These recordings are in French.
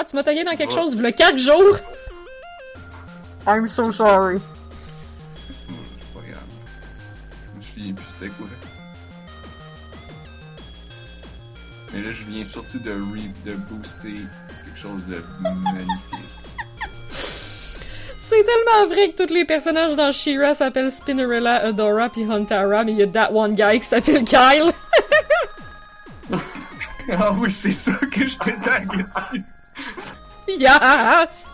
Ah, tu m'as tagué dans quelque chose, le 4 jours! I'm so sorry. C'est pas grave. Je me souviens plus c'était quoi? Mais là, je viens surtout de, re de booster quelque chose de magnifique. C'est tellement vrai que tous les personnages dans She-Ra s'appellent Spinnerella, Adora puis Huntara, mais il y a that one guy qui s'appelle Kyle. ah oui, c'est ça que je t'ai tagué dessus. Yes!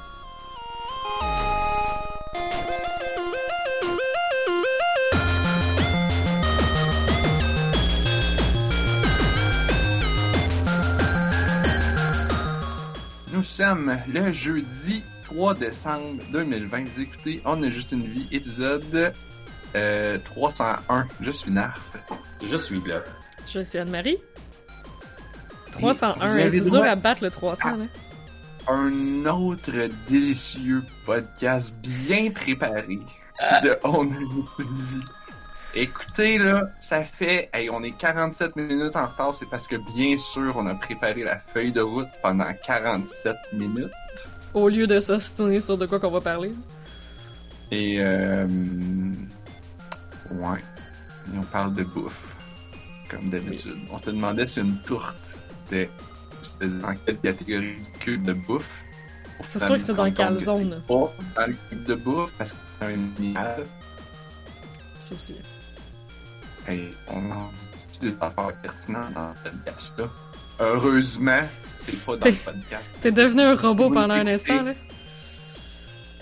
Nous sommes le jeudi 3 décembre 2020. Vous écoutez On a juste une vie, épisode euh, 301. Je suis Narf. Je suis là. Je suis Anne-Marie. vous 301, avez c'est dur à battre le 300, là. Un autre délicieux podcast bien préparé de On a juste une vie. Écoutez, là, ça fait... Hey, on est 47 minutes en retard, c'est parce que, bien sûr, on a préparé la feuille de route pendant 47 minutes. Au lieu de s'ostiner sur de quoi qu'on va parler. Et euh, ouais, Et on parle de bouffe, comme d'habitude. On te demandait si une tourte était, c'était dans quelle catégorie du cube de bouffe? C'est sûr que c'est dans quelle zone? c'est Pas dans le cube de bouffe parce que c'est un animal. Ça aussi. Et on en dit des affaires pertinentes dans ce podcast-là. Heureusement, c'est pas dans le podcast. T'es devenu un robot pendant un instant, là. Je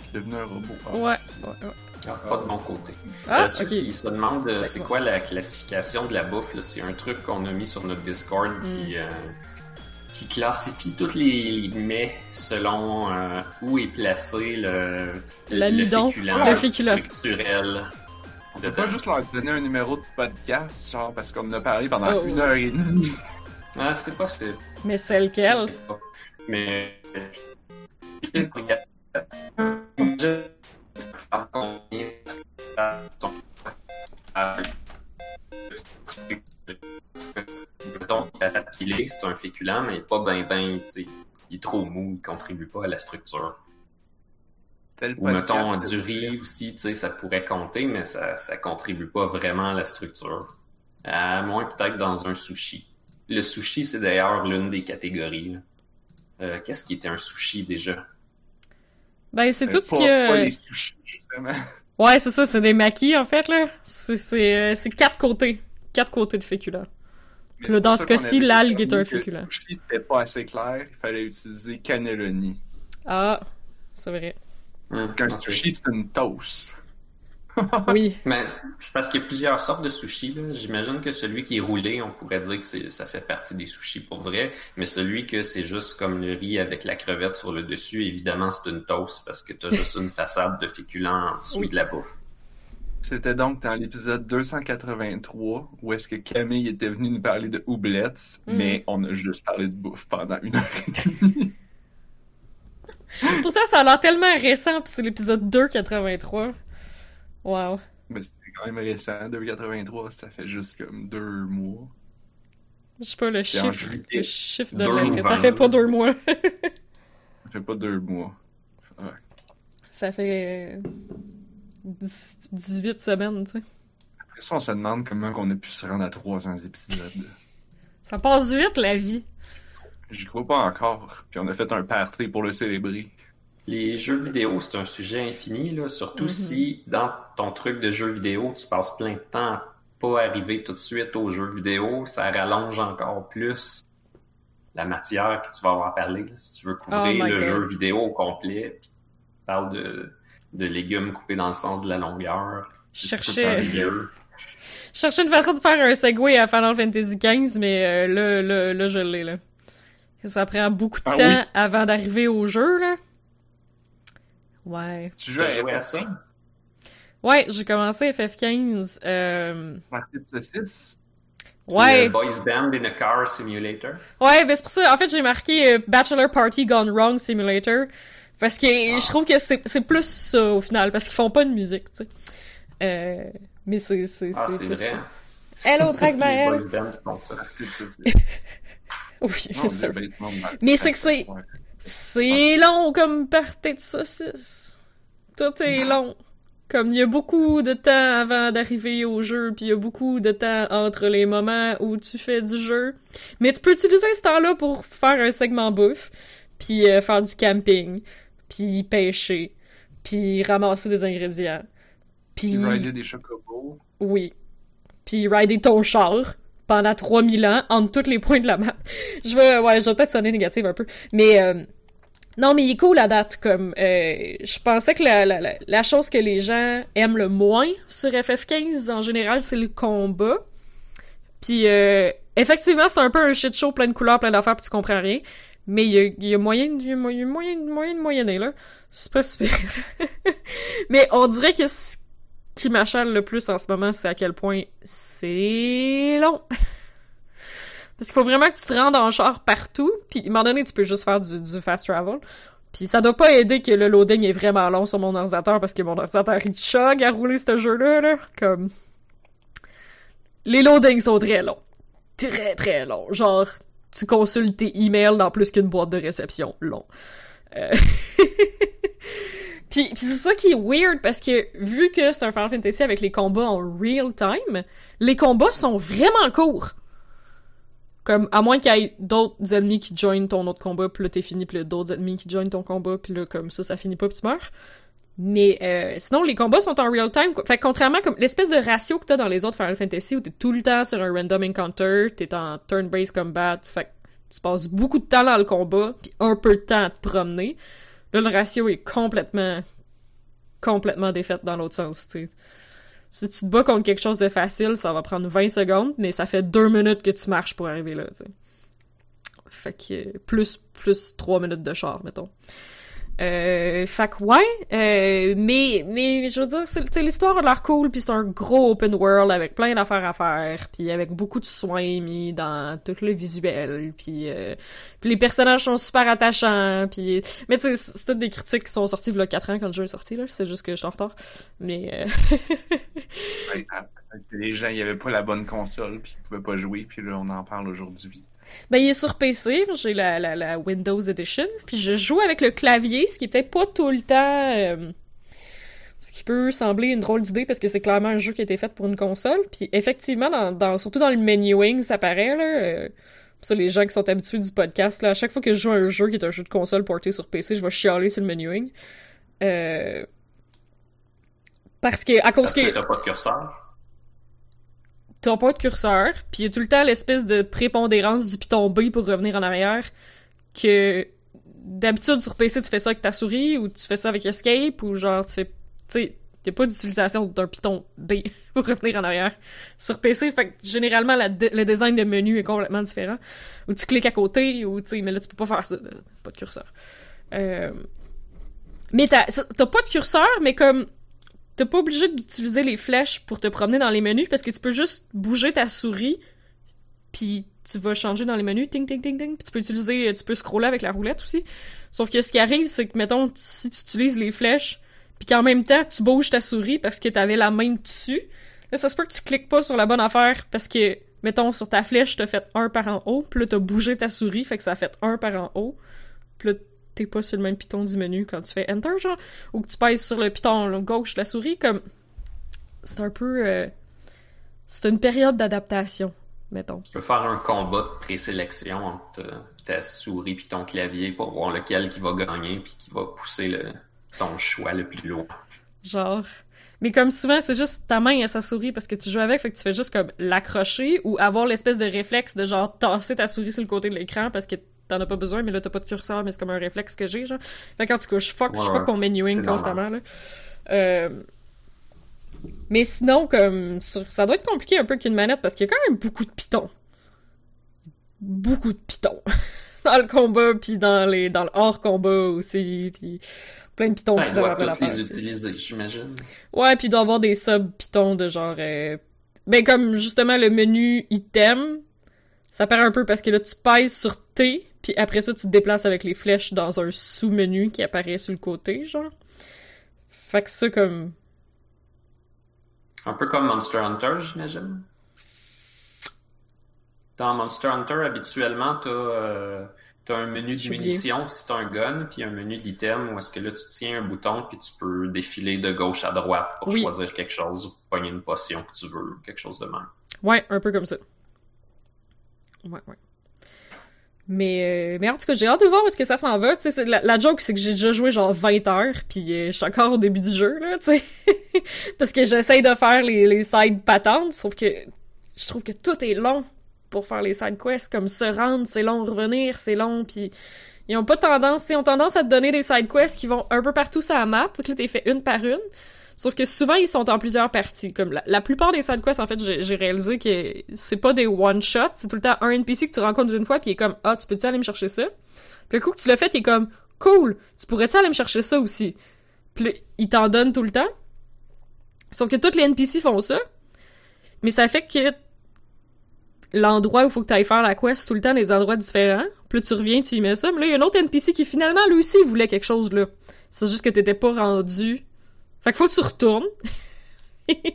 suis devenu un robot. Ah, Ouais, ouais, ouais. Ah, pas de mon côté. Ah, Euh, qui se demandent euh, c'est quoi la classification de la bouffe, là, c'est un truc qu'on a mis sur notre Discord Mm. qui, euh, qui classifie tous les mets selon euh, où est placé le, L'amidon, le féculent, le féculent. structurel. On peut pas juste leur donner un numéro de podcast, genre, parce qu'on en a parlé pendant Oh. une heure et demie. Ah, c'est pas c'est Mais c'est lequel? Mais. Mettons, pilée, c'est un féculent, mais pas ben ben, tu sais, il est trop mou, il contribue pas à la structure. Tel Ou mettons, du riz aussi, tu sais, ça pourrait compter, mais ça, ça contribue pas vraiment à la structure. À moins peut-être dans un sushi. Le sushi, c'est d'ailleurs l'une des catégories. Euh, Qu'est-ce qui était un sushi déjà? Ben, c'est Euh, tout ce qui Pas a... les sushis, justement. Ouais, c'est ça, c'est des maquis, en fait, là. C'est, c'est, euh, c'est quatre côtés. Quatre côtés de féculents. Mais dans ce cas-ci, l'algue est un féculent. Le sushi, c'était pas assez clair. Il fallait utiliser cannelloni. Ah, c'est vrai. Hum, Qu'un ok. sushi, c'est une toast. Oui. Mais c'est parce qu'il y a plusieurs sortes de sushis. là. J'imagine que celui qui est roulé, on pourrait dire que ça fait partie des sushis pour vrai. Mais celui que c'est juste comme le riz avec la crevette sur le dessus, évidemment, c'est une toast parce que t'as juste une façade de féculent en dessous Oui. de la bouffe. C'était donc dans l'épisode 283 où est-ce que Camille était venue nous parler de houblets, Mm. mais on a juste parlé de bouffe pendant une heure et demie. Pourtant, ça a l'air tellement récent, pis c'est l'épisode 283. Wow. mais c'est quand même récent, 283, ça fait juste comme deux mois. Je sais pas le chiffre. juillet. Le chiffre de l'année. Ça fait pas deux mois. Ça fait pas deux mois. Ouais. ça fait. Euh, 10 18 semaines, tu sais. Après ça, on se demande comment on a pu se rendre à 300 épisodes. Ça passe vite, la vie. J'y crois pas encore. Puis on a fait un party pour le célébrer. Les jeux vidéo, c'est un sujet infini, là, surtout Mhm. si dans ton truc de jeux vidéo, tu passes plein de temps à pas arriver tout de suite aux jeux vidéo, ça rallonge encore plus la matière que tu vas avoir à parler. là. Si tu veux couvrir Oh le God. jeu vidéo au complet, tu parles de, de légumes coupés dans le sens de la longueur. Je cherchais, je une façon de faire un segue à Final Fantasy XV, mais euh, là, là, là, je l'ai, là. Ça prend beaucoup de Ah temps oui? avant d'arriver au jeu, là. Ouais. Tu joues à joué à FF15? ça? Ouais, j'ai commencé FF15. Euh... Partie de saucisse? Ouais. le Boys Band in a Car Simulator. Ouais, ben c'est pour ça, en fait, j'ai marqué euh, Bachelor Party Gone Wrong Simulator. Parce que Ah. je trouve que c'est plus ça, au final, parce qu'ils font pas de musique, tu sais. Euh, mais c'est Ah, c'est vrai. ça. Hello, Dragmael. Oui, Non, c'est ça. Mais c'est que c'est-. C'est long comme partie de saucisse. Tout est long. Comme il y a beaucoup de temps avant d'arriver au jeu, puis il y a beaucoup de temps entre les moments où tu fais du jeu. Mais tu peux utiliser ce temps-là pour faire un segment bouffe, puis euh, faire du camping, puis pêcher, puis ramasser des ingrédients. Puis rider des chocobos. oui. Puis rider ton char pendant 3000 ans entre tous les points de la map. Je vais, ouais, je vais peut-être sonner négative un peu. Mais, euh, non, mais il est cool la date. Comme, euh, je pensais que la, la, la, la chose que les gens aiment le moins sur FF15, en général, c'est le combat. Puis, euh, effectivement, c'est un peu un shit show plein de couleurs, plein d'affaires, puis tu comprends rien. Mais il y a, y a moyen, a moyen, moyen, moyen de moyenner, là. C'est pas super. mais on dirait que ce qui m'achale le plus en ce moment, c'est à quel point c'est long. Parce qu'il faut vraiment que tu te rendes en char partout, puis à un moment donné, tu peux juste faire du, du fast travel. Puis ça doit pas aider que le loading est vraiment long sur mon ordinateur, parce que mon ordinateur, il chug à rouler ce jeu-là, là. Comme... Les loadings sont très longs. Très, très longs. Genre, tu consultes tes emails dans plus qu'une boîte de réception. Long. Euh... Puis, c'est ça qui est weird parce que vu que c'est un Final Fantasy avec les combats en real time, les combats sont vraiment courts. Comme, à moins qu'il y ait d'autres ennemis qui joignent ton autre combat, puis là t'es fini, puis d'autres ennemis qui joignent ton combat, puis là comme ça, ça finit pas, puis tu meurs. Mais euh, sinon, les combats sont en real time. Fait que contrairement comme l'espèce de ratio que t'as dans les autres Final Fantasy où t'es tout le temps sur un random encounter, t'es en turn-based combat, fait que tu passes beaucoup de temps dans le combat, puis un peu de temps à te promener. Là, le ratio est complètement, complètement défait dans l'autre sens, tu. Si tu te bats contre quelque chose de facile, ça va prendre 20 secondes, mais ça fait 2 minutes que tu marches pour arriver là, tu. Fait que plus, plus 3 minutes de char, mettons. Euh, fait que ouais, euh, mais mais je veux dire, c'est, l'histoire a l'air cool, puis c'est un gros open world avec plein d'affaires à faire, puis avec beaucoup de soins mis dans tout le visuel, puis euh, puis les personnages sont super attachants, puis mais tu sais, c'est toutes des critiques qui sont sorties il y a 4 ans quand le jeu est sorti là, c'est juste que je suis en retard, mais euh... Ah, les gens, il y avait pas la bonne console, puis ils pouvaient pas jouer, puis là, on en parle aujourd'hui. Ben, il est sur PC, j'ai la, la, la Windows Edition, puis je joue avec le clavier, ce qui est peut-être pas tout le temps... Euh, ce qui peut sembler une drôle d'idée, parce que c'est clairement un jeu qui a été fait pour une console, puis effectivement, dans, dans, surtout dans le menuing, ça paraît, là... Euh, ça, les gens qui sont habitués du podcast, là, à chaque fois que je joue à un jeu qui est un jeu de console porté sur PC, je vais chialer sur le menuing. Euh... Parce que, à cause Parce que... t'as pas de curseur? T'as pas de curseur, puis il y a tout le temps l'espèce de prépondérance du piton B pour revenir en arrière, que d'habitude sur PC tu fais ça avec ta souris, ou tu fais ça avec Escape, ou genre tu fais... Tu sais, pas d'utilisation d'un piton B pour revenir en arrière sur PC, fait que généralement le design de menu est complètement différent. Ou tu cliques à côté, ou tu sais, mais là tu peux pas faire ça, pas de curseur. Euh... Mais t'as pas de curseur, mais comme t'es pas obligé d'utiliser les flèches pour te promener dans les menus parce que tu peux juste bouger ta souris puis tu vas changer dans les menus ting ting ting ting. Puis tu peux utiliser tu peux scroller avec la roulette aussi. Sauf que ce qui arrive c'est que mettons si tu utilises les flèches puis qu'en même temps tu bouges ta souris parce que t'avais la main dessus là ça se peut que tu cliques pas sur la bonne affaire parce que mettons sur ta flèche t'as fait un par en haut puis là t'as bougé ta souris fait que ça a fait un par en haut puis là t'es pas sur le même piton du menu quand tu fais Enter, genre, ou que tu pèses sur le piton gauche de la souris, comme... C'est un peu... Euh... C'est une période d'adaptation, mettons. Tu peux faire un combat de présélection entre ta souris puis ton clavier pour voir lequel qui va gagner puis qui va pousser le... ton choix le plus loin. Genre... Mais comme souvent, c'est juste ta main à sa souris parce que tu joues avec, fait que tu fais juste comme l'accrocher ou avoir l'espèce de réflexe de genre tasser ta souris sur le côté de l'écran parce que t'en as pas besoin, mais là, t'as pas de curseur, mais c'est comme un réflexe que j'ai, genre. Fait tout cas, je fuck, ouais, je fuck mon menuing constamment, là. Euh... Mais sinon, comme, ça doit être compliqué un peu qu'une manette, parce qu'il y a quand même beaucoup de pitons. Beaucoup de pitons. dans le combat, puis dans les dans le hors-combat aussi, puis plein de pitons ouais, qui servent à la les utiliser, j'imagine. Ouais, puis il doit avoir des sub-pitons de genre... Euh... Ben, comme, justement, le menu item, ça perd un peu parce que là, tu pèses sur T, puis après ça, tu te déplaces avec les flèches dans un sous-menu qui apparaît sur le côté, genre. Fait que ça, comme... Un peu comme Monster Hunter, j'imagine. Dans Monster Hunter, habituellement, t'as euh, T'as un menu de munitions si t'as un gun, puis un menu d'items où est-ce que là tu tiens un bouton puis tu peux défiler de gauche à droite pour Oui. choisir quelque chose ou pogner une potion que tu veux, quelque chose de même. Ouais, un peu comme ça. Ouais, ouais. Mais, euh, mais en tout cas, j'ai hâte de voir où est-ce que ça s'en va. La, la joke, c'est que j'ai déjà joué genre 20 heures, puis euh, je suis encore au début du jeu, là, tu. Parce que j'essaye de faire les, les side patentes, sauf que je trouve que tout est long pour faire les side quests. Comme se rendre, c'est long, revenir, c'est long, puis ils ont pas tendance, ils ont tendance à te donner des side quests qui vont un peu partout sur la map, puis que là, t'es fait une par une. Sauf que souvent, ils sont en plusieurs parties. Comme la, la plupart des side quests, en fait, j'ai réalisé que c'est pas des one-shots. C'est tout le temps un NPC que tu rencontres une fois, puis il est comme « Ah, tu peux-tu aller me chercher ça? » Puis le coup que tu l'as fait, il est comme « Cool! Tu pourrais-tu aller me chercher ça aussi? » Puis il t'en donne tout le temps. Sauf que tous les NPC font ça. Mais ça fait que l'endroit où il faut que tu ailles faire la quest, tout le temps des endroits différents. Puis tu reviens, tu y mets ça. Mais là, il y a un autre NPC qui finalement, lui aussi, voulait quelque chose là. C'est juste que t'étais pas rendu. Fait qu'il faut que tu retournes. il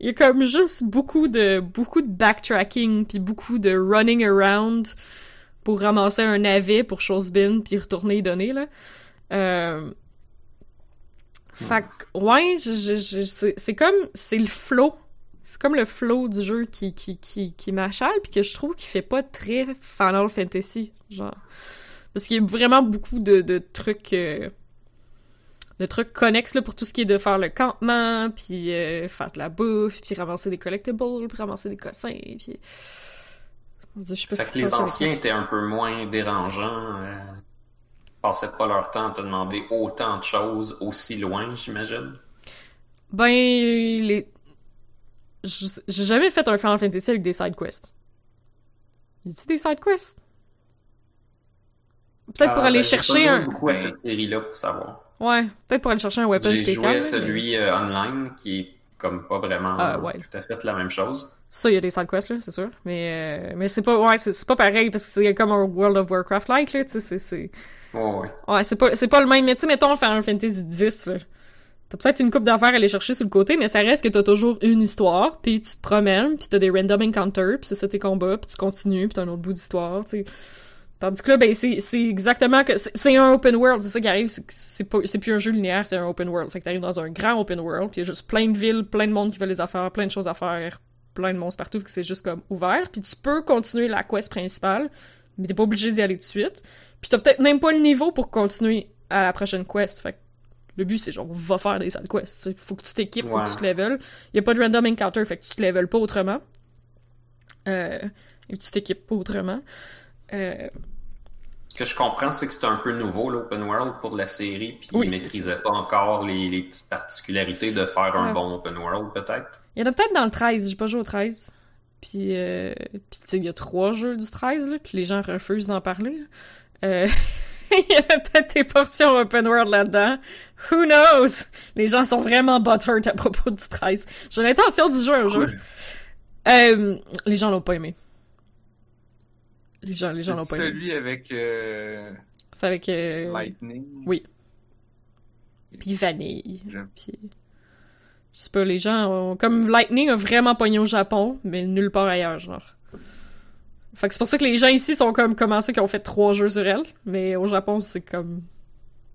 y a comme juste beaucoup de beaucoup de backtracking puis beaucoup de running around pour ramasser un navet pour chose bin puis retourner y donner là. Euh... Fait que, ouais, je, je, je- c'est comme c'est le flow. C'est comme le flow du jeu qui qui qui qui m'achale puis que je trouve qu'il fait pas très Final Fantasy genre parce qu'il y a vraiment beaucoup de de trucs euh, de trucs connexes là, pour tout ce qui est de faire le campement, puis euh, faire de la bouffe, puis ramasser des collectibles, puis ramasser des cossins, puis... Mon Dieu, je sais pas Fait ce que les anciens étaient un peu moins dérangeants. Euh, passaient pas leur temps à te demander autant de choses aussi loin, j'imagine. Ben, les... J'ai jamais fait un Final Fantasy avec des side quests. Y a-tu des side quests? Peut-être pour Ah, aller ben, chercher un... beaucoup à cette série-là pour savoir. Ouais, peut-être pour aller chercher un weapon J'ai spécial. joué là, à celui euh, online qui est comme pas vraiment Ah, ouais. tout à fait la même chose. Ça, il y a des side quests, là, c'est sûr. Mais, euh, mais c'est pas... Ouais, c'est pas pareil, parce que c'est comme un World of Warcraft-like, là, tu sais, c'est-. Ouais, ouais. Ouais, c'est pas, c'est pas le même. Mais tu sais, mettons, Final Fantasy X, là. T'as peut-être une coupe d'affaires à aller chercher sur le côté, mais ça reste que t'as toujours une histoire, puis tu te promènes, puis t'as des random encounters, puis c'est ça tes combats, puis tu continues, puis t'as un autre bout d'histoire, tu sais. Tandis que là, ben, c'est, exactement que... C'est un open world, c'est ça qui arrive, c'est plus un jeu linéaire, c'est un open world. Fait que t'arrives dans un grand open world, puis il y a juste plein de villes, plein de monde qui veut les affaires, plein de choses à faire, plein de monstres partout, que c'est juste comme ouvert, puis tu peux continuer la quest principale, mais t'es pas obligé d'y aller tout de suite. Puis t'as peut-être même pas le niveau pour continuer à la prochaine quest. Fait que le but, c'est genre, va faire des side quests. t'sais. Faut que tu t'équipes, faut que tu te level. Y a pas de random encounter, fait que tu te level pas autrement. Euh, et tu t'équipes pas autrement. Euh, que je comprends, c'est que c'est un peu nouveau, l'open world pour la série, puis Oui, ils maîtrisaient pas encore les, les petites particularités de faire un bon open world, peut-être. Il y en a peut-être dans le 13, j'ai pas joué au 13. Puis, euh, puis tu sais, il y a trois jeux du 13, là, puis les gens refusent d'en parler. Euh, il y avait peut-être des portions open world là-dedans. Who knows? Les gens sont vraiment butthurt à propos du 13. J'ai l'intention d'y jouer un jour. Euh, les gens l'ont pas aimé. Les gens, les gens l'ont C'est pas aimé. celui avec euh, C'est avec euh, Lightning. oui. puis Vanille. Je- Puis je sais pas, les gens ont... comme Lightning a vraiment pogné au Japon, mais nulle part ailleurs, genre. Fait que c'est pour ça que les gens ici sont comme comment ça qui ont fait trois jeux sur elle, mais au Japon c'est comme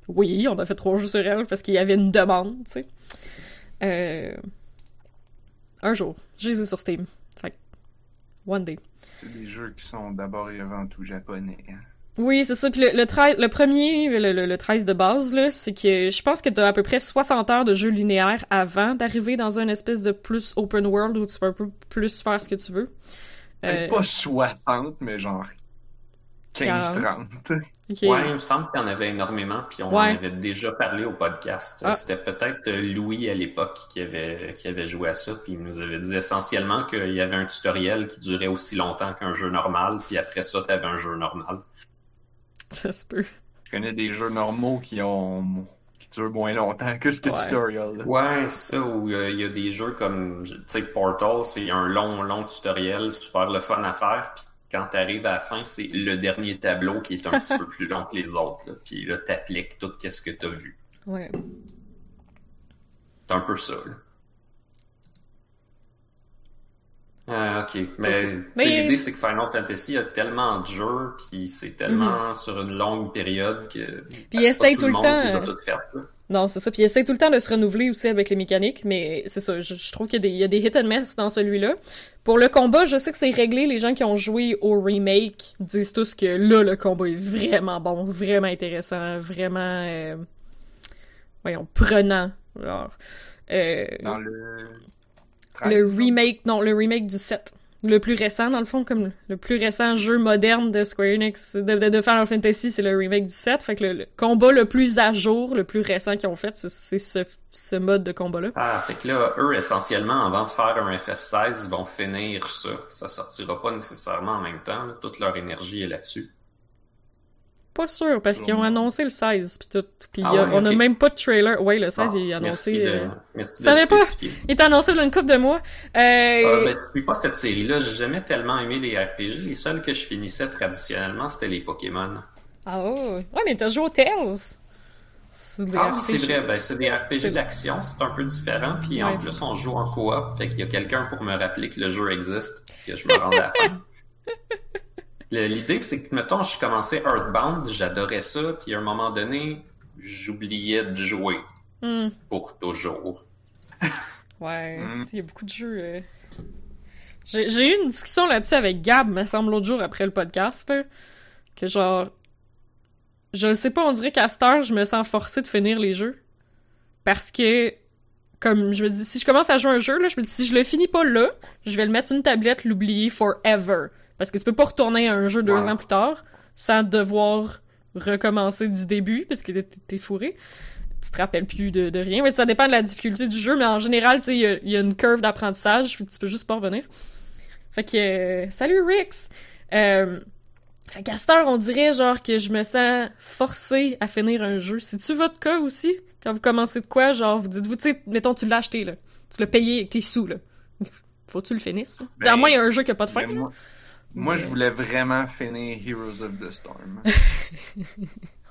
oui, on a fait trois jeux sur elle parce qu'il y avait une demande, tu sais. Euh... Un jour, je les ai sur Steam. Fait que one day. C'est des jeux qui sont d'abord et avant tout japonais. hein. Oui, c'est ça. Puis le, le, 13 le premier, le, le, le 13 de base, c'est que je pense que t'as à peu près 60 heures de jeu linéaire avant d'arriver dans une espèce de plus open world où tu peux un peu plus faire ce que tu veux. Euh, Pas 60, mais genre 15-30. ok. Ouais, il me semble qu'il y en avait énormément, puis on en avait déjà parlé au podcast. Ah. C'était peut-être euh, Louis à l'époque qui avait, qui avait joué à ça, puis il nous avait dit essentiellement qu'il y avait un tutoriel qui durait aussi longtemps qu'un jeu normal, puis après ça, t'avais un jeu normal. Ça se peut. Je connais des jeux normaux qui ont qui durent moins longtemps que ce Ouais. tutorial. là. Ouais, c'est ça, où euh, il y a des jeux comme, tu sais, Portal, c'est un long, long tutoriel, super le fun à faire, puis quand t'arrives à la fin, c'est le dernier tableau qui est un petit peu plus long que les autres, là. puis là, t'appliques tout ce que t'as vu. Ouais. C'est un peu ça, là. Ah, ok. Mais, l'idée, c'est que Final Fantasy a tellement de jeux, puis c'est tellement sur une longue période que. Mhm. Puis il essaye tout tout le temps, toutes faites, là. Non, c'est ça. Puis il essaie tout le temps de se renouveler aussi avec les mécaniques, mais c'est ça. Je, je trouve qu'il y, a des- il y a des hit and miss dans celui-là. Pour le combat, je sais que c'est réglé. Les gens qui ont joué au remake disent tous que là, le combat est vraiment bon, vraiment intéressant, vraiment, euh, voyons, prenant. Euh, Dans le. Le 13, remake, non, le remake du 7. Le plus récent, dans le fond, comme le plus récent jeu moderne de Square Enix, de, de, de Final Fantasy, c'est le remake du 7. Fait que le, le combat le plus à jour, le plus récent qu'ils ont fait, c'est- c'est ce, ce mode de combat-là. Ah, fait que là, eux, essentiellement, avant de faire un FF16, ils vont finir ça. Ça sortira pas nécessairement en même temps. là. Toute leur énergie est là-dessus. Pas sûr, parce qu'ils ont annoncé le 16, puis tout. Puis Ah ouais, on a ok. même pas de trailer. Ouais, le 16, Ah, il est annoncé. Merci de, euh, de le pas. Il est annoncé dans une couple de mois. Euh, je suis pas cette série-là. J'ai jamais tellement aimé les RPG. Les seuls que je finissais traditionnellement, c'était les Pokémon. Ah oh. Ouais, mais t'as joué au Tales. Ah oui, c'est vrai. Ben, c'est des RPG d'action. C'est un peu différent. Puis en plus, on joue en coop. Fait qu'il y a quelqu'un pour me rappeler que le jeu existe. Que je me rende à la fin. L'idée, c'est que, mettons, je commençais Earthbound. J'adorais ça. Puis à un moment donné, j'oubliais de jouer. Hmm. Pour toujours. Ouais, Mm. il y a beaucoup de jeux. euh. J'ai eu une discussion là-dessus avec Gab, me semble, l'autre jour après le podcast, là, que genre. Je sais pas, on dirait qu'à cette heure, je me sens forcée de finir les jeux. Parce que, comme je me dis, si je commence à jouer un jeu, là, je me dis, si je le finis pas là, je vais le mettre sur une tablette, l'oublier forever. Parce que tu peux pas retourner à un jeu deux ans plus tard sans devoir recommencer du début, parce que t'es- fourré tu te rappelles plus de, de rien. Mais ça dépend de la difficulté du jeu, mais en général, tu sais, il y a- il y, a une curve d'apprentissage, puis tu peux juste pas revenir. Fait que, euh, salut Rix! Euh, fait qu'à cette heure, on dirait genre que je me sens forcée à finir un jeu. C'est-tu votre cas aussi? Quand vous commencez de quoi, genre, vous dites-vous, tu sais, mettons, tu l'as acheté, là. Tu l'as payé avec tes sous, là. Faut que tu le finisses. ça. Ben, à moins, il y a un jeu qui a pas de fin, là. Moi, je voulais vraiment finir Heroes of the Storm.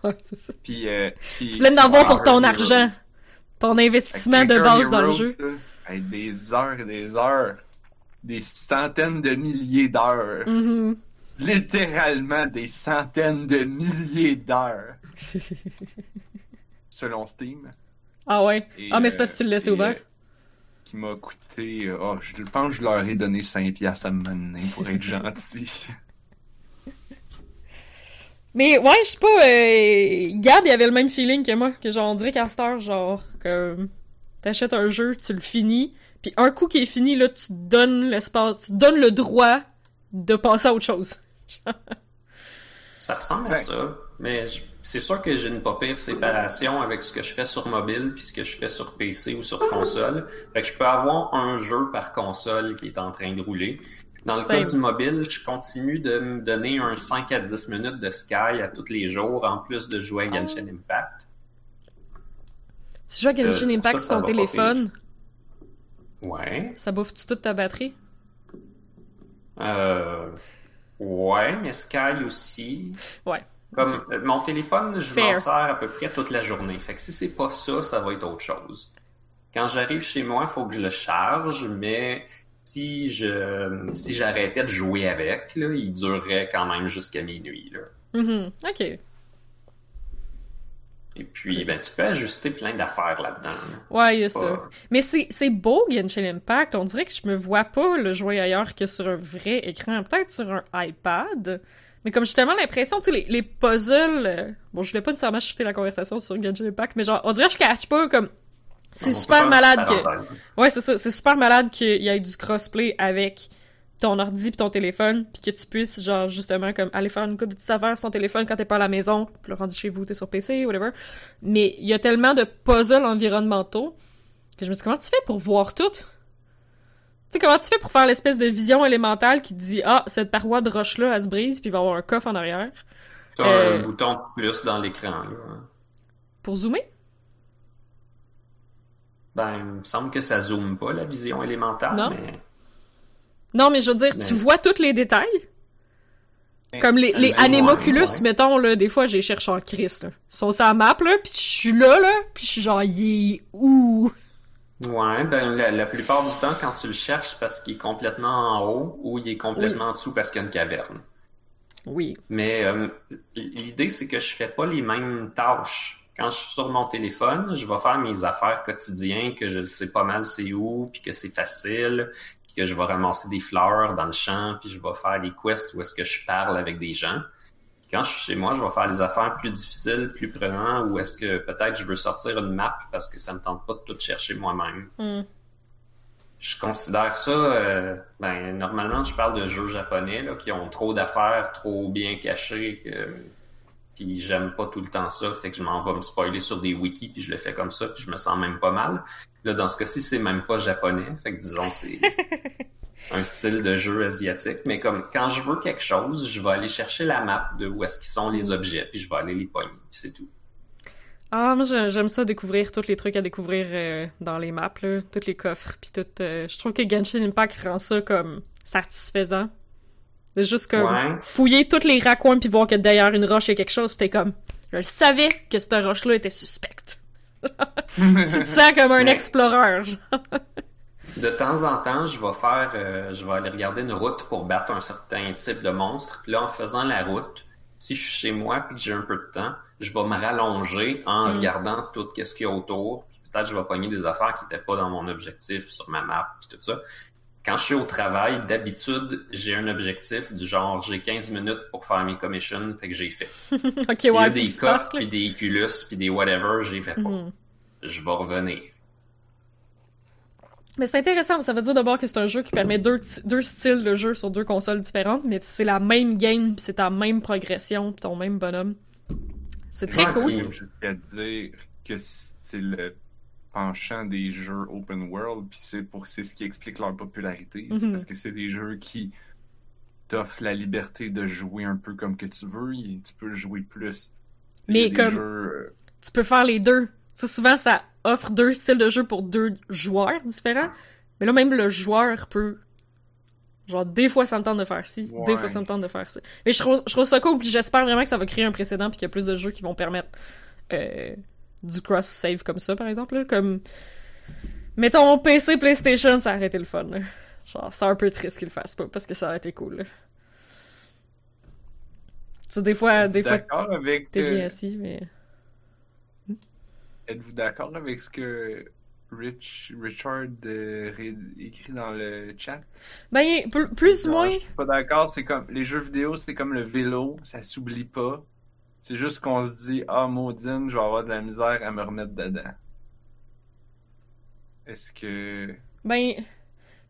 Ouais, c'est ça. Puis, euh, puis- Tu voulais en avoir pour ton Heroes. argent. Ton investissement de base dans le jeu. là, des heures et des heures. Des centaines de milliers d'heures. Mhm. Littéralement des centaines de milliers d'heures. Selon Steam. Ah ouais. Et, Ah, mais c'est parce que tu le laissais et, ouvert. Qui m'a coûté. euh, oh, je pense que je leur ai donné 5 piastres à me mener pour être gentil. Mais ouais, je sais pas, euh, Gab, il avait le même feeling que moi, que genre, on dirait qu'à cette heure, genre, que t'achètes un jeu, tu le finis, puis un coup qui est fini, là, tu te donnes l'espace, tu donnes le droit de passer à autre chose. Ça ressemble à ça, mais je- c'est sûr que j'ai une pas pire séparation avec ce que je fais sur mobile puis ce que je fais sur PC ou sur console. Fait que je peux avoir un jeu par console qui est en train de rouler. Dans le cas du mobile, je continue de me donner un 5 à 10 minutes de Sky à tous les jours, en plus de jouer à Genshin Impact. Tu joues à Genshin Euh, Impact ça, sur ton téléphone, Ouais. ça bouffe-tu toute ta batterie? Euh... Ouais, mais Sky aussi. Ouais. Comme euh, mon téléphone, je m'en sers à peu près toute la journée. Fait que si c'est pas ça, ça va être autre chose. Quand j'arrive chez moi, il faut que je le charge, mais si je si j'arrêtais de jouer avec, là, il durerait quand même jusqu'à minuit. Là. Mhm. Ok. Et puis, ben, tu peux ajuster plein d'affaires là-dedans. là. Ouais, il y a ça. Mais c'est c'est beau, Genshin Impact. On dirait que je me vois pas le jouer ailleurs que sur un vrai écran. Peut-être sur un iPad. Mais comme j'ai tellement l'impression, tu sais, les, les puzzles... euh, Bon, je voulais pas nécessairement shifter la conversation sur Genshin Impact, mais genre, on dirait que je catch pas comme... C'est super malade que... Ouais, c'est ça. C'est super malade qu'il y ait du crossplay avec ton ordi pis ton téléphone, puis que tu puisses, genre, justement, comme aller faire une coupe de petites affaires sur ton téléphone quand t'es pas à la maison, puis le rendu chez vous, t'es sur PC, whatever. Mais il y a tellement de puzzles environnementaux que je me suis dit, comment tu fais pour voir tout? Tu sais, comment tu fais pour faire l'espèce de vision élémentale qui te dit, ah, cette paroi de roche-là, elle se brise, puis il va y avoir un coffre en arrière. T'as Euh, un bouton plus dans l'écran. là. Pour zoomer? Ben, il me semble que ça zoome pas la vision élémentaire, Non. mais Non, mais je veux dire, tu vois tous les détails? Comme les, les Ouais, ouais. mettons, là, des fois, j'ai cherché en Chris, là. Ils sont sur la map, là, pis je suis là, là, pis je suis genre, il est où? Ouais, ben la, la plupart du temps, quand tu le cherches, c'est parce qu'il est complètement en haut ou il est complètement en dessous parce qu'il y a une caverne. Oui. Mais euh, l'idée, c'est que je fais pas les mêmes tâches. Quand je suis sur mon téléphone, je vais faire mes affaires quotidiennes, que je sais pas mal c'est où, puis que c'est facile, puis que je vais ramasser des fleurs dans le champ, puis je vais faire les quests où est-ce que je parle avec des gens. Quand je suis chez moi, je vais faire les affaires plus difficiles, plus prenantes, ou est-ce que peut-être je veux sortir une map parce que ça me tente pas de tout chercher moi-même? Hmm. Je considère ça, euh, ben normalement je parle de jeux japonais là, qui ont trop d'affaires, trop bien cachées, que puis j'aime pas tout le temps ça, fait que je m'en vais me spoiler sur des wikis, puis je le fais comme ça, puis je me sens même pas mal. Là, dans ce cas-ci, c'est même pas japonais, fait que disons, c'est un style de jeu asiatique, mais comme quand je veux quelque chose, je vais aller chercher la map de où est-ce qu'ils sont les objets, puis je vais aller les pogner, puis c'est tout. Ah, moi j'ai- j'aime ça découvrir tous les trucs à découvrir euh, dans les maps, là, tous les coffres, puis tout. euh, je trouve que Genshin Impact rend ça comme satisfaisant. De juste comme Ouais. fouiller tous les raccoins puis voir que derrière une roche il y a quelque chose, t'es comme, je savais que cette roche-là était suspecte. tu te sens comme un Ouais. De temps en temps, je vais faire, euh, je vais aller regarder une route pour battre un certain type de monstre. Puis là, en faisant la route, si je suis chez moi puis que j'ai un peu de temps, je vais me rallonger en Mm. regardant tout ce qu'il y a autour. Peut-être je vais pogner des affaires qui n'étaient pas dans mon objectif sur ma map puis tout ça. Quand je suis au travail, d'habitude, j'ai un objectif du genre j'ai 15 minutes pour faire mes commissions, fait que j'ai fait. ok, S'il y a des coffres puis des culus puis des whatever, j'ai fait pas. Mhm. Je vais revenir. Mais c'est intéressant, ça veut dire d'abord que c'est un jeu qui permet deux, deux styles de jeu sur deux consoles différentes, mais c'est la même game, pis c'est ta même progression, pis ton même bonhomme. C'est très Ouais, cool. Même jusqu'à dire que c'est le penchant des jeux open world, puis c'est pour c'est ce qui explique leur popularité. C'est Mhm. parce que c'est des jeux qui t'offrent la liberté de jouer un peu comme que tu veux, et tu peux jouer plus. Mais comme- jeux, euh, Tu peux faire les deux. Tu sais, souvent, ça offre deux styles de jeu pour deux joueurs différents, mais là, même le joueur peut... Genre, des fois, ça me tente de faire ci, des fois, ça me tente de faire ça. Mais je trouve, je trouve ça cool, puis j'espère vraiment que ça va créer un précédent, puis qu'il y a plus de jeux qui vont permettre euh, du cross-save comme ça, par exemple. là. Comme, mettons, PC, PlayStation, ça aurait été le fun. là. Genre, c'est un peu triste qu'ils le fassent pas, parce que ça aurait été cool. là. Tu sais, des fois, des fois, d'accord avec t'es bien euh, assis, mais... êtes-vous d'accord avec ce que Rich Richard euh, écrit dans le chat? Ben, plus, ou moins... Je suis pas d'accord, c'est comme les jeux vidéo, c'est comme le vélo, ça s'oublie pas. C'est juste qu'on se dit ah maudine, je vais avoir de la misère à me remettre dedans. Est-ce que Ben,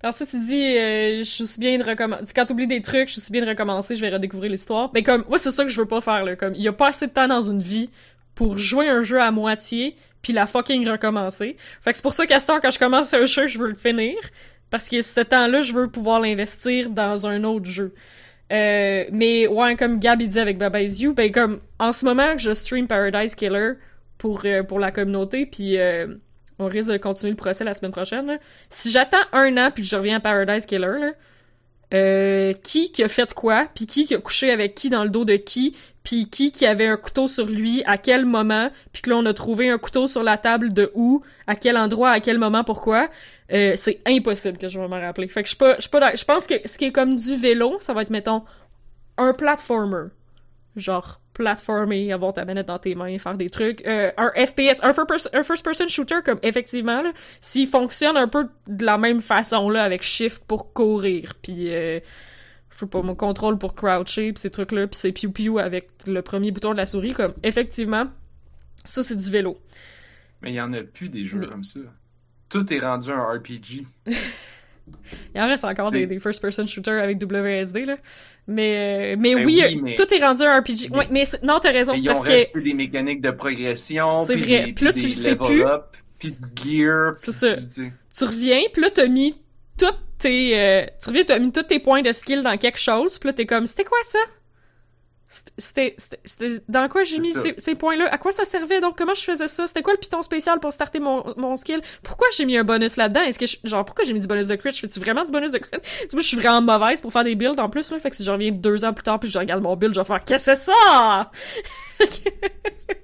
ensuite tu dis, euh, je suis aussi bien de recommencer. Quand t'oublies des trucs, je suis aussi bien de recommencer, je vais redécouvrir l'histoire. Ben comme, moi c'est ça que je veux pas faire là. Comme, il y a pas assez de temps dans une vie pour jouer un jeu à moitié puis la fucking recommencer. Fait que c'est pour ça qu'à ce temps, quand je commence un jeu, je veux le finir parce que ce temps-là, je veux pouvoir l'investir dans un autre jeu. Euh, mais ouais, comme Gab il dit avec Baba You, ben comme en ce moment, je stream Paradise Killer pour euh, pour la communauté, puis euh, on risque de continuer le procès la semaine prochaine. Si j'attends un an puis que je reviens à Paradise Killer, là, euh, qui qui a fait quoi, puis qui qui a couché avec qui dans le dos de qui, puis qui qui avait un couteau sur lui, à quel moment, puis que là on a trouvé un couteau sur la table de où, à quel endroit, à quel moment, pourquoi, euh, c'est impossible que je vais m'en rappeler. Fait que je pas, je pas je pense que ce qui est comme du vélo, ça va être mettons un platformer, genre platformer, avoir ta manette dans tes mains, faire des trucs, euh, un FPS, un first person, un first person shooter comme effectivement s'il fonctionne un peu de la même façon là avec shift pour courir, puis euh, je sais pas mon contrôle pour croucher, puis ces trucs là, puis c'est piou piou avec le premier bouton de la souris comme effectivement ça c'est du vélo. mais il y en a plus des jeux Mais- comme ça. Tout est rendu un RPG. Il en reste encore des, des first-person shooters avec WSD, là. Mais, mais Ben oui, oui, mais- tout est rendu un RPG. Mais- Ouais, mais non, t'as raison, ils ont parce que... rajouté des mécaniques de progression, C'est vrai. des, Puis là, tu le sais plus. up, puis de gear, puis ça. tu. Tu reviens, puis là, t'as mis toutes tes... euh, tu reviens, t'as mis tous tes points de skill dans quelque chose, puis là, t'es comme, c'était quoi ça? C'était, dans quoi j'ai mis ces, ces points-là? À quoi ça servait? Donc, comment je faisais ça? C'était quoi le piton spécial pour starter mon, mon skill? Pourquoi j'ai mis un bonus là-dedans? Est-ce que je- genre, pourquoi j'ai mis du bonus de crit? Je fais-tu vraiment du bonus de crit? Tu vois, je suis vraiment mauvaise pour faire des builds en plus, là. Fait que si je reviens deux ans plus tard puis je regarde mon build, je vais faire, qu'est-ce que c'est ça?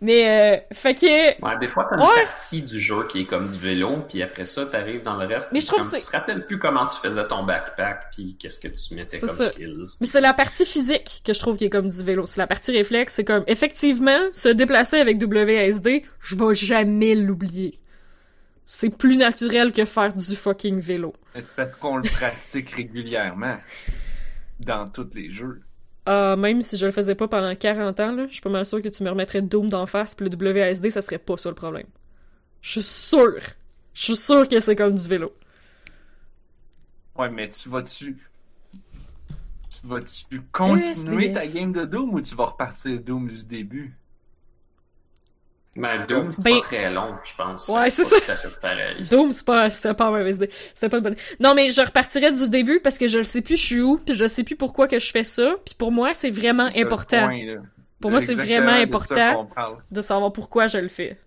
Mais, euh, fait que... Ouais, des fois, t'as une Ouais. partie du jeu qui est comme du vélo, puis après ça, t'arrives dans le reste. Mais je trouve comme que Tu te rappelles plus comment tu faisais ton backpack, puis qu'est-ce que tu mettais comme ça. skills. Mais c'est la partie physique que je trouve qui est comme du vélo. C'est la partie réflexe. C'est comme, effectivement, se déplacer avec WSD, je vais jamais l'oublier. C'est plus naturel que faire du fucking vélo. C'est parce qu'on le pratique régulièrement dans tous les jeux. Ah, même si je le faisais pas pendant 40 ans, là, je suis pas mal sûr que tu me remettrais Doom d'en face, puis le WSD, ça serait pas ça le problème. Je suis sûr. Je suis sûr que c'est comme du vélo. Ouais, mais tu vas-tu. Tu vas-tu continuer ta game de Doom ou tu vas repartir Doom du début? Mais Doom, c'est Ben- pas très long, je pense. Ouais, c'est pareil. Doom, c'est pas, c'est pas un WSD. C'est pas une bonne. Non, mais je repartirais du début parce que je le sais plus je suis où, puis je sais plus pourquoi que je fais ça, puis pour moi, c'est vraiment C'est ça le important point, là. Pour moi, c'est vraiment ça important. de savoir pourquoi je le fais.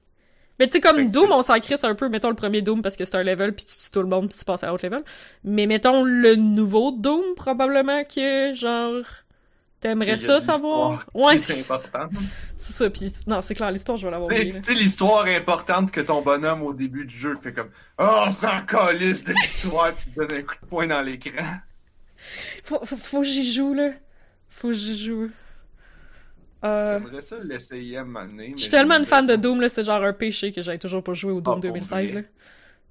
Mais tu sais, comme Doom, c'est- on s'en crisse un peu. Mettons le premier Doom parce que c'est un level, puis tu tues tout le monde, puis tu passes à l'autre level. Mais mettons le nouveau Doom, probablement que, genre, t'aimerais ça savoir? Ouais, c'est important. c'est ça. Puis non, c'est clair, l'histoire, je vais l'avoir Tu sais- là. l'histoire importante que ton bonhomme au début du jeu fait comme Oh, on s'en calisse de l'histoire, puis il donne un coup de poing dans l'écran. Faut, faut, faut que j'y joue, là. Faut que j'y joue. Euh... J'aimerais ça l'essayer à donné. Je suis tellement une fan de Doom, là, c'est genre un péché que j'avais toujours pas joué au Doom Ah, pour 2016, vrai? là.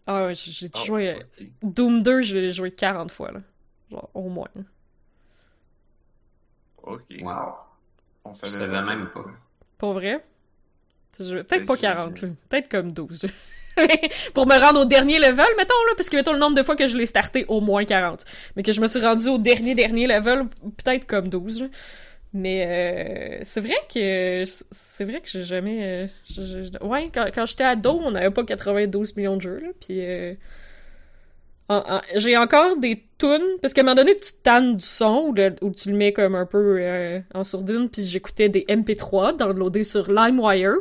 Ah ouais, j'ai l'impression- joué... Ah. Doom 2, je l'ai joué 40 fois, là. Genre, au moins. Ok. Wow. On Je savait savais même pas. Pour vrai? Peut-être Ben, pas j'ai- 40, j'ai- là. Peut-être comme 12. Pour me rendre au dernier level, mettons, là, parce que mettons le nombre de fois que je l'ai starté, au moins 40. Mais que je me suis rendu au dernier, dernier level, peut-être comme 12, là. Mais euh, c'est vrai que c'est vrai que j'ai jamais euh, je- je- ouais quand, quand j'étais ado on n'avait pas 92 millions de jeux là puis euh, j'ai encore des tunes parce qu'à un moment donné tu tannes du son ou, le- ou tu le mets comme un peu euh, en sourdine puis j'écoutais des MP3 downloadés sur LimeWire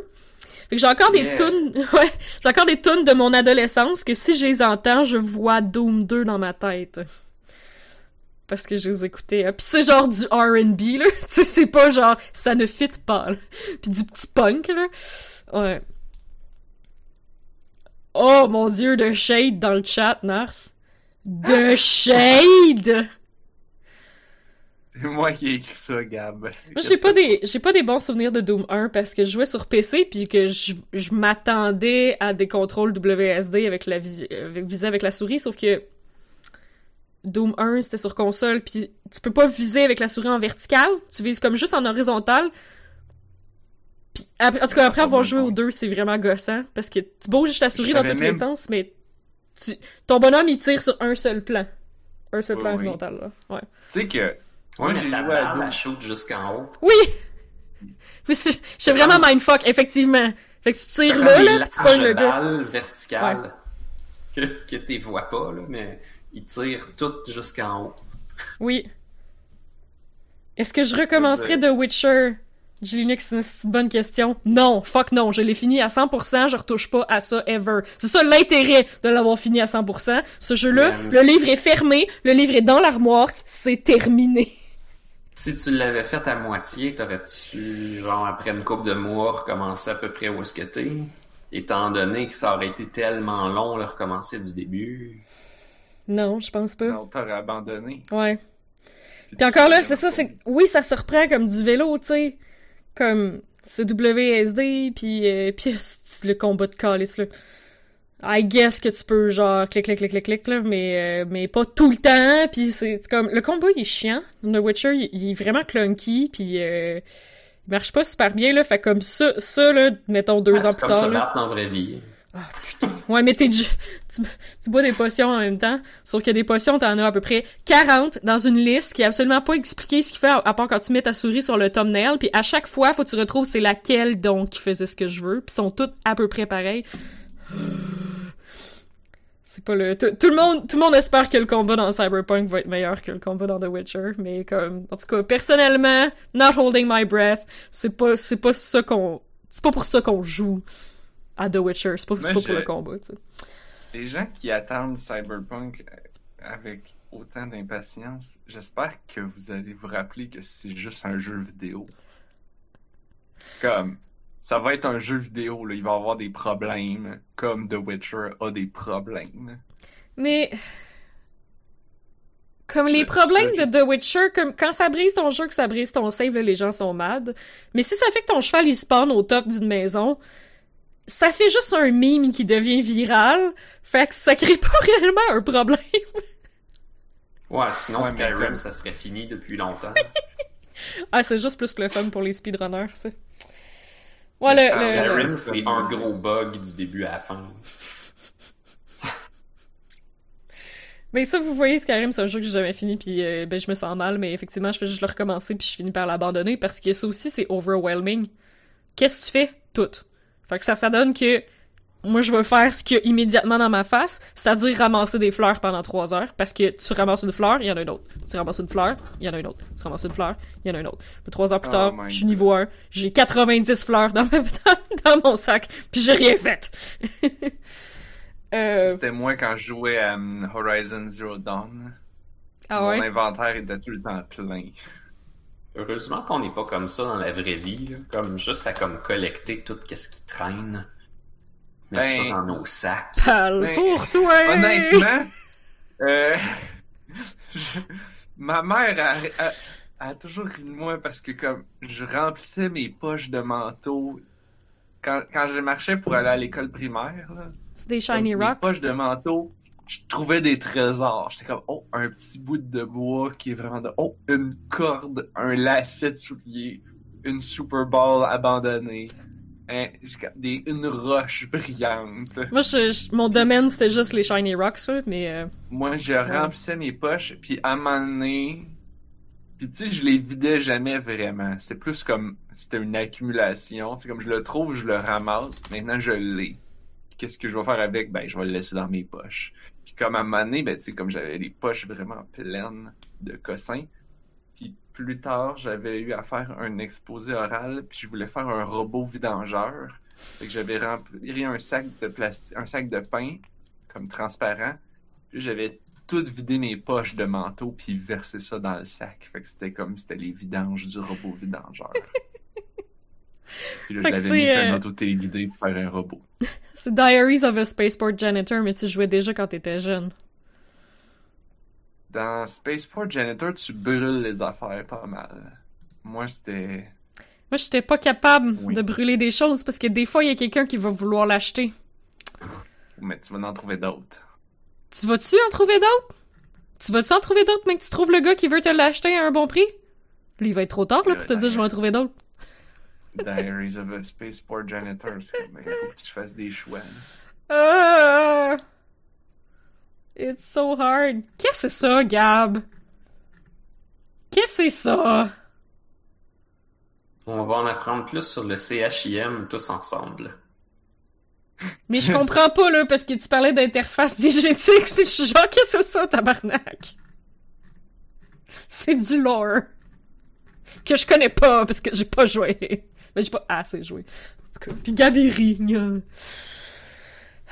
fait que j'ai encore des Yeah. tunes ouais j'ai encore des tunes de mon adolescence que si je les entends je vois Doom 2 dans ma tête parce que je les écoutais. hein. Puis c'est genre du R&B, là. Tu sais, c'est pas genre, ça ne fit pas, là. Puis du petit punk, là. Ouais. Oh, mon dieu, de shade dans le chat, Narf. De shade! C'est moi qui ai écrit ça, Gab. Moi, j'ai pas des, j'ai pas des bons souvenirs de Doom 1 parce que je jouais sur PC puis que je, je m'attendais à des contrôles WSD avec la vis, avec, viser avec la souris, sauf que Doom 1 c'était sur console puis tu peux pas viser avec la souris en verticale, tu vises comme juste en horizontal. Puis en tout cas après avoir joué au 2, c'est vraiment gossant parce que tu bouges ta souris dans tous les sens mais tu, ton bonhomme il tire sur un seul plan. Un seul Oui, plan oui. horizontal là. Ouais. Tu sais que. Ouais, Moi, mais j'ai joué à elle shoot jusqu'en haut. Oui! Je suis vraiment mindfuck, effectivement. Fait que tu tires là, là, pis tu pognes le gars. balles verticales que, que tu vois pas, là, mais ils tirent toutes jusqu'en haut. Oui. Est-ce que je recommencerais The Witcher? Linux, c'est une bonne question. Non, fuck non, je l'ai fini à 100%, je retouche pas à ça ever. C'est ça l'intérêt de l'avoir fini à 100%. Ce jeu-là, le livre est fermé, le livre est dans l'armoire, c'est terminé. Si tu l'avais fait à moitié, t'aurais-tu, genre, après une couple de mois, recommencé à peu près où est-ce que t'es? Étant donné que ça aurait été tellement long, de recommencer du début. Non, je pense pas. Non, t'aurais abandonné. Ouais. Puis Puis encore là, c'est ça, c'est oui, ça se reprend comme du vélo, tu sais, comme c'est WSD, puis euh, puis le combat de calice là. I guess que tu peux genre clic clic clic clic clic là, mais euh, mais pas tout le temps, puis c'est comme le combat il est chiant. The Witcher il, il est vraiment clunky, puis euh, il marche pas super bien là, fait comme ça ça là, mettons deux Ouais, ans c'est plus comme tard se là. battre dans la vraie vie. Ouais, mais t'es, tu, tu bois des potions en même temps, sauf que des potions, t'en as à peu près 40 dans une liste qui est absolument pas expliqué ce qu'il fait, à part quand tu mets ta souris sur le thumbnail, puis à chaque fois, faut que tu retrouves c'est laquelle donc qui faisait ce que je veux, puis sont toutes à peu près pareilles. C'est pas le... Tout, tout le monde tout le monde espère que le combat dans Cyberpunk va être meilleur que le combat dans The Witcher, mais comme... En tout cas, personnellement, not holding my breath, c'est pas, c'est pas ça qu'on... C'est pas pour ça qu'on joue à The Witcher, c'est pas, c'est Moi, pas je- pour le combat, tu sais. Les gens qui attendent Cyberpunk euh, avec autant d'impatience, j'espère que vous allez vous rappeler que c'est juste un jeu vidéo. Comme, ça va être un jeu vidéo, là. Il va avoir des problèmes, comme The Witcher a des problèmes. Mais. Comme les problèmes je- de The Witcher, comme quand ça brise ton jeu, que ça brise ton save, là, les gens sont mad. Mais si ça fait que ton cheval il spawn au top d'une maison, ça fait juste un meme qui devient viral. Fait que ça crée pas réellement un problème. Ouais, sinon Ouais, Skyrim, ça serait fini depuis longtemps. Ah, c'est juste plus que le fun pour les speedrunners, ça. Ouais, le, le- Skyrim, le- c'est un gros bug du début à la fin. Mais ça, vous voyez, Skyrim, c'est un jeu que j'ai jamais fini, puis euh, ben, je me sens mal, mais effectivement, je fais juste le recommencer, puis je finis par l'abandonner, parce que ça aussi, c'est overwhelming. Qu'est-ce que tu fais? Tout. Fait que ça, ça donne que moi, je veux faire ce qu'il y a immédiatement dans ma face, c'est-à-dire ramasser des fleurs pendant trois heures, parce que tu ramasses une fleur, il y en a une autre. Tu ramasses une fleur, il y en a une autre. Tu ramasses une fleur, il y en a une autre. Puis trois heures plus Oh tard, je suis niveau 1, j'ai 90 fleurs dans, ma- dans mon sac, puis j'ai rien fait. euh, C'était moi quand je jouais à um, Horizon Zero Dawn. ah Mon ouais? inventaire était tout le temps plein. Heureusement qu'on n'est pas comme ça dans la vraie vie, là. comme juste à comme collecter tout ce qui traîne, mettre Ben- ça dans nos sacs. Parle Ben, pour toi! Honnêtement, euh, je- ma mère a, a- a toujours ri de moi parce que comme je remplissais mes poches de manteau quand, quand je marchais pour aller à l'école primaire, là, C'est des comme shiny mes rocks. poches de manteau, je trouvais des trésors. J'étais comme oh un petit bout de bois qui est vraiment de oh une corde, un lacet de soulier, une Super Bowl abandonnée. Hein, des, une roche brillante. Moi, je- je- mon domaine, c'était juste les shiny rocks, mais... euh, Moi, je remplissais mes poches, puis à un moment donné, puis tu sais, je les vidais jamais vraiment. C'était plus comme, c'était une accumulation. C'est comme, je le trouve, je le ramasse. Maintenant, je l'ai. Qu'est-ce que je vais faire avec? Ben, je vais le laisser dans mes poches. Puis comme à un moment donné, ben, tu sais, comme j'avais les poches vraiment pleines de cossins, puis plus tard, j'avais eu à faire un exposé oral, puis je voulais faire un robot vidangeur. Fait que j'avais rempli un sac de plastique, un sac de pain, comme transparent, puis j'avais tout vidé mes poches de manteau puis versé ça dans le sac. Fait que c'était comme c'était les vidanges du robot vidangeur. puis là, Fait je l'avais mis sur euh, pour faire un robot. C'est Diaries of a Spaceport Janitor, mais tu jouais déjà quand t'étais jeune. Dans Spaceport Janitor, tu brûles les affaires pas mal. Moi, c'était... Moi, j'étais pas capable Oui. de brûler des choses, parce que des fois, il y a quelqu'un qui va vouloir l'acheter. Mais tu vas en trouver d'autres. Tu vas-tu en trouver d'autres? Tu vas-tu en trouver d'autres, mais que tu trouves le gars qui veut te l'acheter à un bon prix? Lui, il va être trop tard, là, pour te dire, je vais en trouver d'autres. Diaries of a Spaceport Janitor, c'est comme, il faut que tu fasses des choix. Ah! It's so hard. Qu'est-ce que c'est ça, Gab? Qu'est-ce que c'est ça? On va en apprendre plus sur le CHIM tous ensemble. Mais je comprends pas, là, parce que tu parlais d'interface diégétique. Je suis genre, qu'est-ce que c'est ça, tabarnak? C'est du lore. Que je connais pas, parce que j'ai pas joué. Mais j'ai pas assez joué. En tout cas, Pis Gabi rit.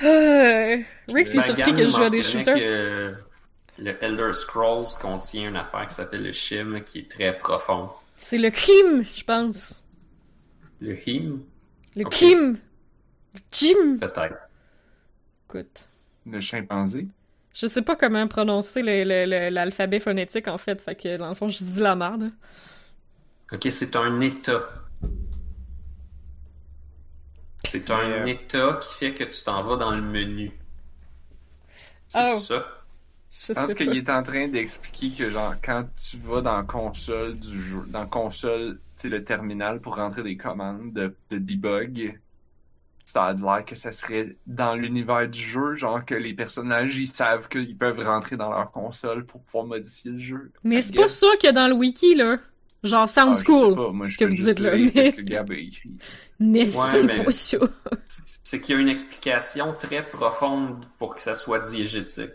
Euh, Rick s'est surpris que je joue à des shooters. que le Elder Scrolls contient une affaire qui s'appelle le Shim, qui est très profond. C'est le crime, je pense. Le Him, Le crime. Le Jim. peut-être. Écoute. Le chimpanzé? Je sais pas comment prononcer le- le- le- l'alphabet phonétique, en fait. Fait que, dans le fond, je dis la merde. Ok, c'est un état. C'est un Euh. état qui fait que tu t'en vas dans le menu. C'est Oh. ça. Je Je pense qu'il est en train d'expliquer que genre quand tu vas dans console du jeu, dans console, tu sais le terminal pour rentrer des commandes de, de debug, ça a l'air que ça serait dans l'univers du jeu, genre que les personnages ils savent qu'ils peuvent rentrer dans leur console pour pouvoir modifier le jeu. Mais c'est pas ça qu'il y a dans le wiki, là. Genre Ah, Sound je sais School, pas, moi, ce que vous dites là. Mais, Qu'est-ce que Gab a écrit. mais Ouais, c'est mais- pas ça. C'est qu'il y a une explication très profonde pour que ça soit diégétique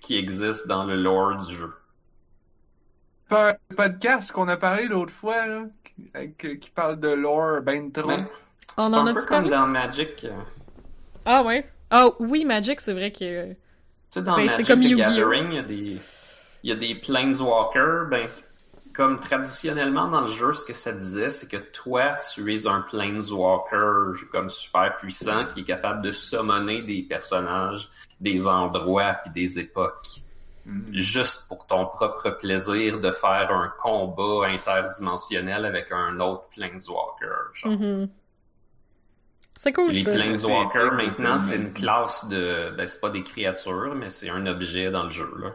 qui existe dans le lore du jeu. Pas un podcast qu'on a parlé l'autre fois, là, qui, parle de lore ben trop. Mais On en un a peu comme dans Magic. euh, Ah ouais. Ah oui, Magic, c'est vrai que... Tu sais, dans Ben, Magic comme the Yu-Gi-Oh! Gathering, il y a des, il y a des Planeswalkers. Ben, c'est- comme traditionnellement dans le jeu, ce que ça disait, c'est que toi, tu es un planeswalker comme super puissant qui est capable de summoner des personnages, des endroits puis des époques. Hmm. Juste pour ton propre plaisir de faire un combat interdimensionnel avec un autre planeswalker. genre. Mhm. C'est cool, Les ça. planeswalkers, C'est- maintenant, c'est une classe de. Ben, c'est pas des créatures, mais c'est un objet dans le jeu, là.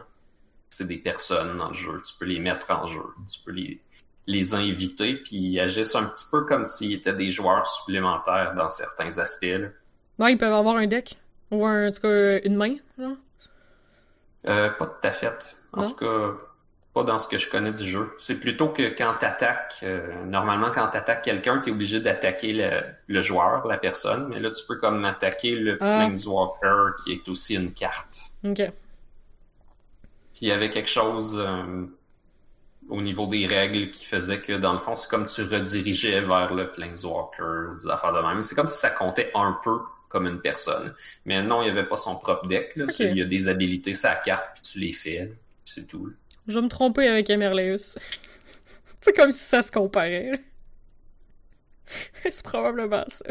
C'est des personnes dans le jeu. Tu peux les mettre en jeu. Tu peux les, les inviter, puis ils agissent un petit peu comme s'ils étaient des joueurs supplémentaires dans certains aspects, là. Ouais, ils peuvent avoir un deck. Ou un, en tout cas, une main, genre. Euh, pas tout à fait. En Non? tout cas, pas dans ce que je connais du jeu. C'est plutôt que quand t'attaques, euh, normalement, quand t'attaques quelqu'un, t'es obligé d'attaquer le, le joueur, la personne, mais là, tu peux comme attaquer le Ah. Planeswalker, qui est aussi une carte. Ok. Puis il y avait quelque chose euh, au niveau des règles qui faisait que, dans le fond, c'est comme tu redirigeais vers le Planeswalker ou des affaires de même. C'est comme si ça comptait un peu comme une personne. Mais non, il n'y avait pas son propre deck. Là. Il y a des habilités, sa carte, puis tu les fais. puis C'est tout. là. Je vais me tromper avec Emerleus. c'est comme si ça se comparait. c'est probablement ça.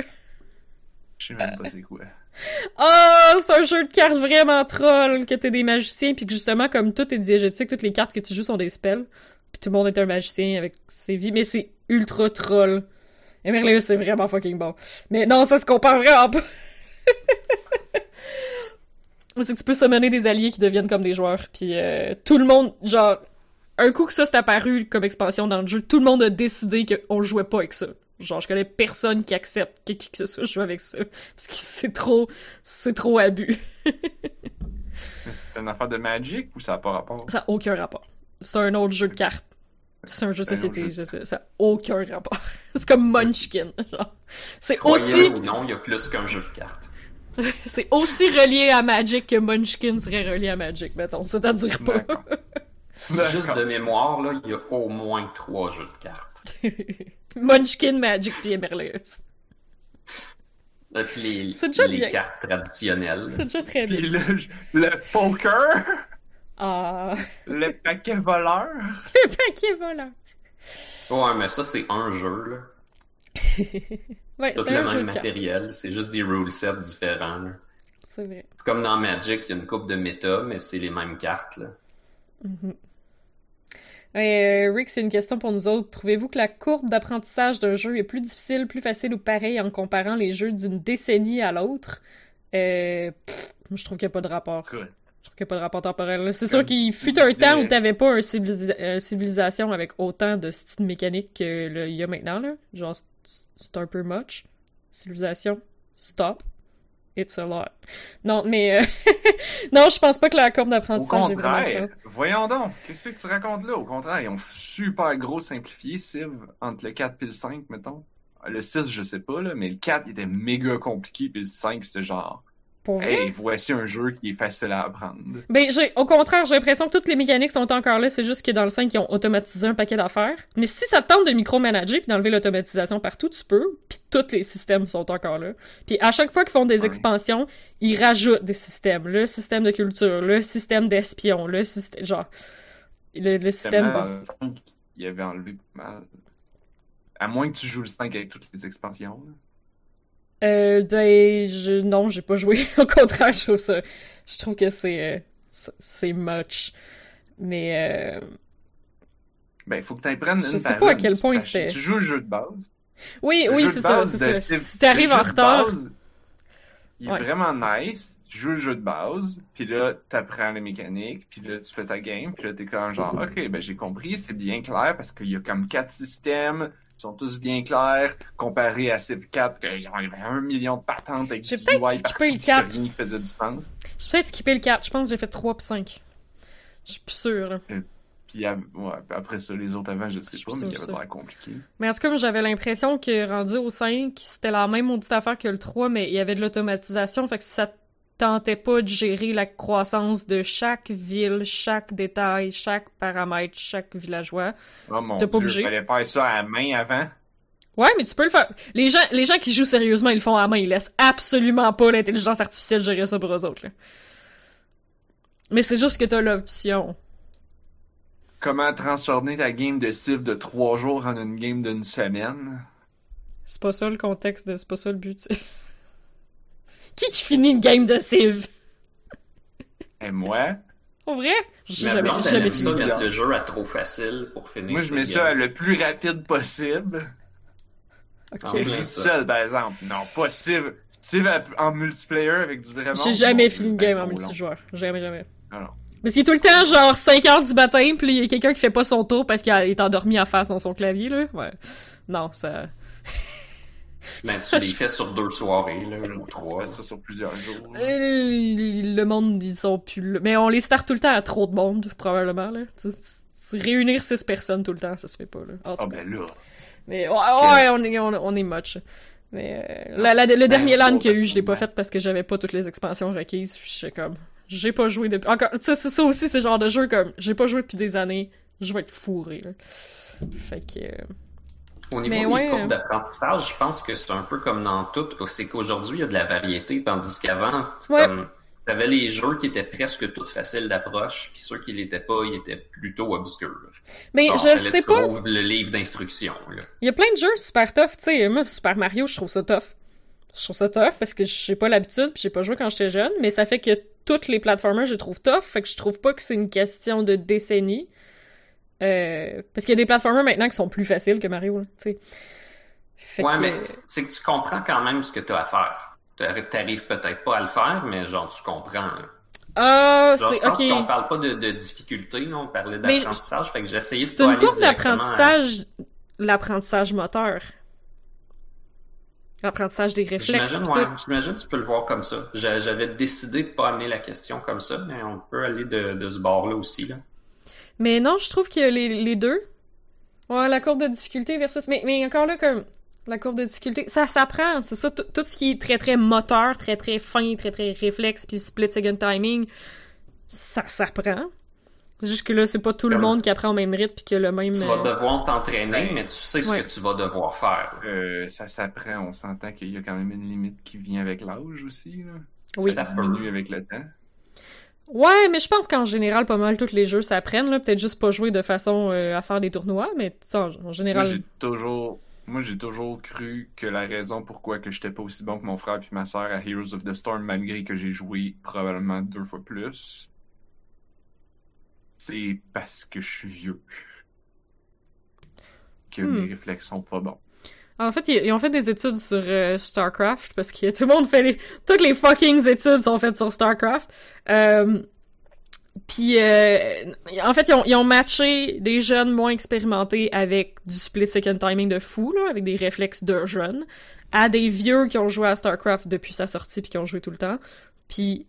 Je sais même pas c'est quoi. Oh, c'est un jeu de cartes vraiment troll, que t'es des magiciens, puis que justement, comme tout est diégétique, toutes les cartes que tu joues sont des spells, puis tout le monde est un magicien avec ses vies, mais c'est ultra troll. Emerleus, c'est vraiment fucking bon. Mais non, ça se compare vraiment pas. c'est que tu peux summoner des alliés qui deviennent comme des joueurs, puis euh, tout le monde, genre, un coup que ça s'est apparu comme expansion dans le jeu, tout le monde a décidé qu'on jouait pas avec ça. Genre, je connais personne qui accepte que qui que ce soit joue avec ça. Parce que c'est trop, c'est trop abus. C'est une affaire de Magic ou ça n'a pas rapport? Ça a aucun rapport. C'est un autre jeu de cartes. C'est un jeu de société, jeu. ça. Ça a aucun rapport. C'est comme Munchkin, genre. C'est aussi, ou non, il y a plus qu'un jeu de cartes. c'est aussi relié à Magic que Munchkin serait relié à Magic, mettons. C'est-à-dire pas. Juste de mémoire, là, il y a au moins trois jeux de cartes. Munchkin, Magic, puis Emerleus. Là, puis les, C'est déjà les bien. cartes traditionnelles. C'est déjà très Puis bien. le, le poker, Ah, le paquet voleur? le paquet volant. Ouais, mais ça, c'est un jeu, là. Ouais, C'est tout le même matériel. C'est juste des rule sets différents, là. C'est vrai. C'est comme dans Magic, il y a une coupe de méta, mais c'est les mêmes cartes, là. Mhm. Euh, Rick, c'est une question pour nous autres. Trouvez-vous que la courbe d'apprentissage d'un jeu est plus difficile, plus facile ou pareil en comparant les jeux d'une décennie à l'autre? Euh, pff, je trouve qu'il n'y a pas de rapport. Je trouve qu'il n'y a pas de rapport temporel. C'est sûr qu'il tu fut un temps où disais- t'avais pas un civilisa- une civilisation avec autant de styles mécaniques que là, il y a maintenant. Là. Genre, c'est- c'est un peu much. Civilisation, stop. It's a lot. Non, mais... euh, non, je pense pas que la courbe d'apprentissage est vraiment contraire, différente. voyons donc, qu'est-ce que tu racontes là? Au contraire, ils ont super gros simplifié Civ entre le 4 et le 5, mettons. Le 6, je sais pas, là, mais le 4 il était méga compliqué, puis le 5, c'était genre, Pour vrai? hey, voici un jeu qui est facile à apprendre. Ben, j'ai, au contraire, j'ai l'impression que toutes les mécaniques sont encore là, c'est juste que dans le 5, ils ont automatisé un paquet d'affaires. Mais si ça te tente de micromanager puis d'enlever l'automatisation partout, tu peux, puis tous les systèmes sont encore là. Puis à chaque fois qu'ils font des Ouais. expansions, ils rajoutent des systèmes. Le système de culture, le système d'espion, le système... Genre... Le, le système... Dans le 5, il avait enlevé mal. À moins que tu joues le 5 avec toutes les expansions. là. Euh, ben, je, non, j'ai pas joué. Au contraire, je trouve ça... Je trouve que c'est... euh, c'est- much. Mais... euh, Ben, il faut que tu prennes Je une sais par pas à quel point c'était- Tu joues le jeu de base. Oui, Le oui, c'est ça, Si t'arrives en retard... base, Il est Ouais. vraiment nice. Tu joues le jeu de base, puis là, t'apprends les mécaniques, puis là, tu fais ta game, puis là, t'es comme genre, ok, ben j'ai compris, c'est bien clair, parce qu'il y a comme quatre systèmes, ils sont tous bien clairs, comparé à Civ 4, que genre, il y avait un million de patentes avec du peut-être UI partout, le puis 4. rien qui faisait du sens. J'ai peut-être skippé le 4. Je pense que j'ai fait 3 puis 5. Je suis plus sûre. là. Puis ouais, après ça, les autres avant, je sais Je pas, mais il y avait l'air compliqué. Mais en tout cas, j'avais l'impression que rendu au 5, c'était la même maudite affaire que le 3, mais il y avait de l'automatisation. Fait que ça te tentait pas de gérer la croissance de chaque ville, chaque détail, chaque paramètre, chaque villageois. Oh mon T'es pas dieu, obligé. fallait faire ça à main avant? Ouais, mais tu peux le faire. Les gens, les gens qui jouent sérieusement, ils le font à main. Ils laissent absolument pas l'intelligence artificielle gérer ça pour eux autres. là. Mais c'est juste que t'as l'option. comment transformer ta game de Civ de trois jours en une game d'une semaine? C'est pas ça le contexte de. C'est pas ça le but. Qui qui finit une game de Civ? Et moi, En vrai? J'ai Ma jamais, blonde, jamais aime ça mettre le jeu à trop facile pour finir. moi je mets ça le plus rapide possible. Ah, je suis ça. seul, par exemple. Non, pas Civ. Civ à- en multiplayer avec du monde. J'ai jamais fini une c'est game en multijoueur. Jamais, jamais. Non, non. Parce qu'il est tout le temps genre 5 heures du matin, puis il y a quelqu'un qui fait pas son tour parce qu'il est endormi en face dans son clavier, là. Ouais. Non, ça. Ben, tu les fais sur deux soirées, là, ou trois. ça sur plusieurs jours. Euh, Le monde, ils sont plus là. Mais on les start tout le temps à trop de monde, probablement, là. Tu c'est- Réunir 6 personnes tout le temps, ça se fait pas, là. Ah cas. ben là. Mais ouais, ouais, on est, on, on est much. Mais euh, la- la- le dernier bon, LAN qu'il y a eu, ben, je l'ai pas ben. fait parce que j'avais pas toutes les expansions requises. Puis j'étais comme, j'ai pas joué depuis. Encore, tu sais, c'est ça aussi, ce genre de jeu comme, j'ai pas joué depuis des années. Je vais être fourré, là. Fait que. euh, Au niveau Mais des ouais, euh, d'apprentissage, je pense que c'est un peu comme dans tout. C'est qu'aujourd'hui, il y a de la variété, tandis qu'avant, Ouais. comme. T'avais les jeux qui étaient presque toutes faciles d'approche, puis ceux qui l'étaient pas, ils étaient plutôt obscurs. Mais Genre, je sais tu pas. le livre d'instructions, là. Il y a plein de jeux super tough, tu sais. Moi, Super Mario, je trouve ça tough. Je trouve ça tough parce que j'ai pas l'habitude, puis j'ai pas joué quand j'étais jeune, mais ça fait que toutes les platformers, je les trouve tough, fait que je trouve pas que c'est une question de décennie. Euh, parce qu'il y a des platformers maintenant qui sont plus faciles que Mario, là, tu sais. Fait ouais, que- mais c'est que tu comprends quand même ce que tu as à faire. T'arri- T'arrives peut-être pas à le faire, mais genre, tu comprends. Ah, c'est ok. qu'on parle pas de, de difficulté, on parlait d'apprentissage, fait que j'ai essayé de C'est une courbe à- d'apprentissage, l'apprentissage moteur. L'apprentissage des réflexes. J'imagine, ouais, tu peux le voir comme ça. J'a- J'avais décidé de pas amener la question comme ça, mais on peut aller de, de ce bord-là aussi. Là. Mais non, je trouve que les, les deux. Ouais, la courbe de difficulté versus. Mais, mais encore là, comme. La courbe de difficulté, ça s'apprend, c'est ça. Tout tout ce qui est très très moteur, très très fin, très très réflexe, puis split second timing, ça s'apprend. C'est juste que là, c'est pas tout le monde qui apprend au même rythme puis qui a le même. Tu vas euh, devoir t'entraîner, mais tu sais ce ouais. que tu vas devoir faire. Euh, ça s'apprend, on s'entend qu'il y a quand même une limite qui vient avec l'âge aussi. Là. Oui. Ça Ça diminue avec le temps. Ouais, mais je pense qu'en général, pas mal tous les jeux s'apprennent, là. Peut-être juste pas jouer de façon euh, à faire des tournois, mais ça, en, en Moi, général. j'ai toujours, moi, j'ai toujours cru que la raison pourquoi que j'étais pas aussi bon que mon frère puis ma sœur à Heroes of the Storm, malgré que j'ai joué probablement deux fois plus, c'est parce que je suis vieux. Que Hmm. mes réflexes sont pas bons. En fait, ils, ont fait des études sur euh, StarCraft parce que tout le monde fait les... Toutes les fucking études sont faites sur StarCraft. Euh, Puis, euh, en fait, ils ont, ils ont matché des jeunes moins expérimentés avec du split second timing de fou, là, avec des réflexes de jeunes, à des vieux qui ont joué à StarCraft depuis sa sortie puis qui ont joué tout le temps. Puis,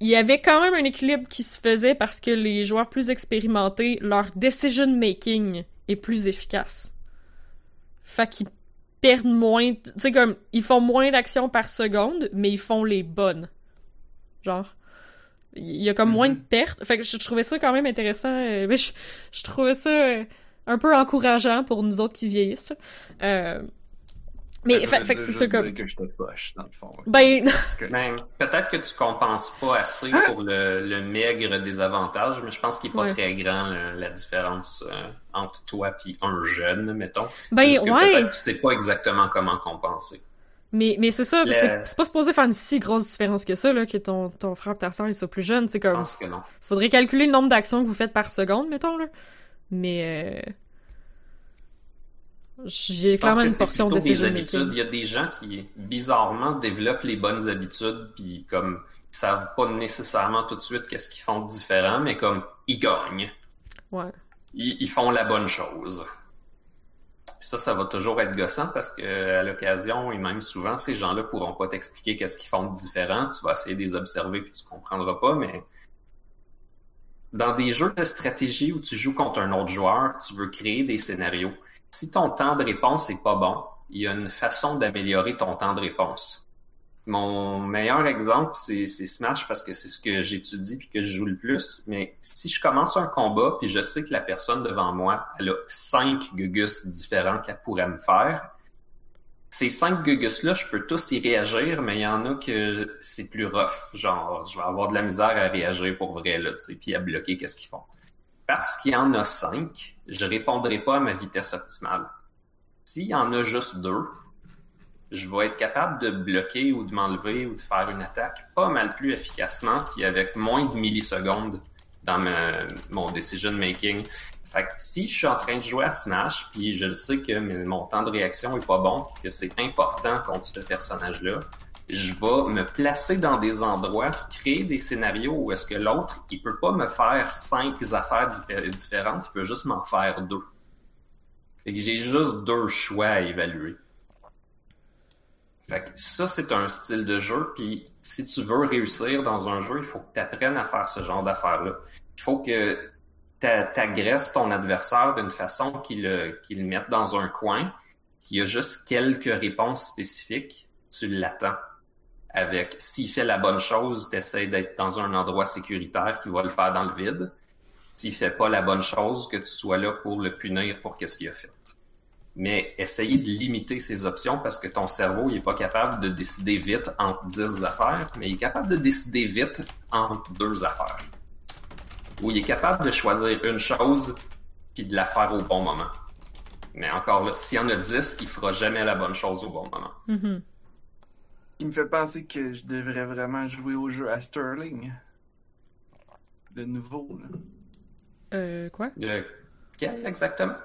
il y avait quand même un équilibre qui se faisait parce que les joueurs plus expérimentés, leur decision making est plus efficace. Fait qu'ils perdent moins, tu sais comme ils font moins d'actions par seconde, mais ils font les bonnes. Genre il y a comme moins de Mhm. pertes. Fait que je, trouvais ça quand même intéressant, euh, mais je, je trouvais ça euh, un peu encourageant pour nous autres qui vieillissent. Euh, mais Ça fait, fait que c'est ça comme que j'étais poche, dans le fond. ben que- Ben, peut-être que tu compenses pas assez pour le, le maigre des avantages, mais je pense qu'il est pas Ouais. très grand la différence euh, entre toi et un jeune, mettons. ben que ouais, tu sais pas exactement comment compenser. mais mais c'est ça, Le- c'est pas supposé faire une si grosse différence que ça là que ton ton frère et ta soeur ils soient plus jeunes, c'est Je comme pense que non. Faudrait calculer le nombre d'actions que vous faites par seconde, mettons, là. Mais, euh... J'ai clairement que une c'est portion de plutôt des habitudes. Il y a des gens qui, bizarrement, développent les bonnes habitudes, puis comme, ils savent pas nécessairement tout de suite qu'est-ce qu'ils font de différent, mais comme, ils gagnent. Ouais. Ils, ils font la bonne chose. Puis ça, ça va toujours être gossant parce que à l'occasion, et même souvent, ces gens-là pourront pas t'expliquer qu'est-ce qu'ils font de différent. Tu vas essayer de les observer puis tu comprendras pas, mais dans des jeux de stratégie où tu joues contre un autre joueur, tu veux créer des scénarios. Si ton temps de réponse est pas bon, il y a une façon d'améliorer ton temps de réponse. Mon meilleur exemple, c'est Smash parce que c'est ce que j'étudie puis que je joue le plus. Mais si je commence un combat puis je sais que la personne devant moi, elle a cinq gugus différents qu'elle pourrait me faire, ces cinq gugus-là, je peux tous y réagir, mais il y en a que c'est plus rough. Genre, je vais avoir de la misère à réagir pour vrai, là, puis à bloquer qu'est-ce qu'ils font. Parce qu'il y en a cinq, je répondrai pas à ma vitesse optimale. S'il y en a juste deux, je vais être capable de bloquer ou de m'enlever ou de faire une attaque pas mal plus efficacement puis avec moins de millisecondes dans mon decision making. Fait que si je suis en train de jouer à Smash puis je sais que mon temps de réaction est pas bon, que c'est important contre ce personnage-là, je vais me placer dans des endroits créer des scénarios où est-ce que l'autre, il peut pas me faire cinq affaires différentes, il peut juste m'en faire deux. Fait que j'ai juste deux choix à évaluer. Fait que ça, c'est un style de jeu, puis si tu veux réussir dans un jeu, il faut que tu apprennes à faire ce genre d'affaires-là. Il faut que tu agresses ton adversaire d'une façon qu'il le mette dans un coin, qu'il y a juste quelques réponses spécifiques, tu l'attends avec s'il fait la bonne chose, tu essaies d'être dans un endroit sécuritaire qui va le faire dans le vide. S'il fait pas la bonne chose, que tu sois là pour le punir pour qu'est-ce qu'il a fait. Mais essayer de limiter ses options parce que ton cerveau il est pas capable de décider vite entre 10 affaires, mais il est capable de décider vite entre deux affaires. Ou il est capable de choisir une chose puis de la faire au bon moment. Mais encore là, s'il y en a 10, il fera jamais la bonne chose au bon moment. Mm-hmm qui me fait penser que je devrais vraiment jouer au jeu à Sterling. Le nouveau, là. Euh, quoi? Le... Quel exactement?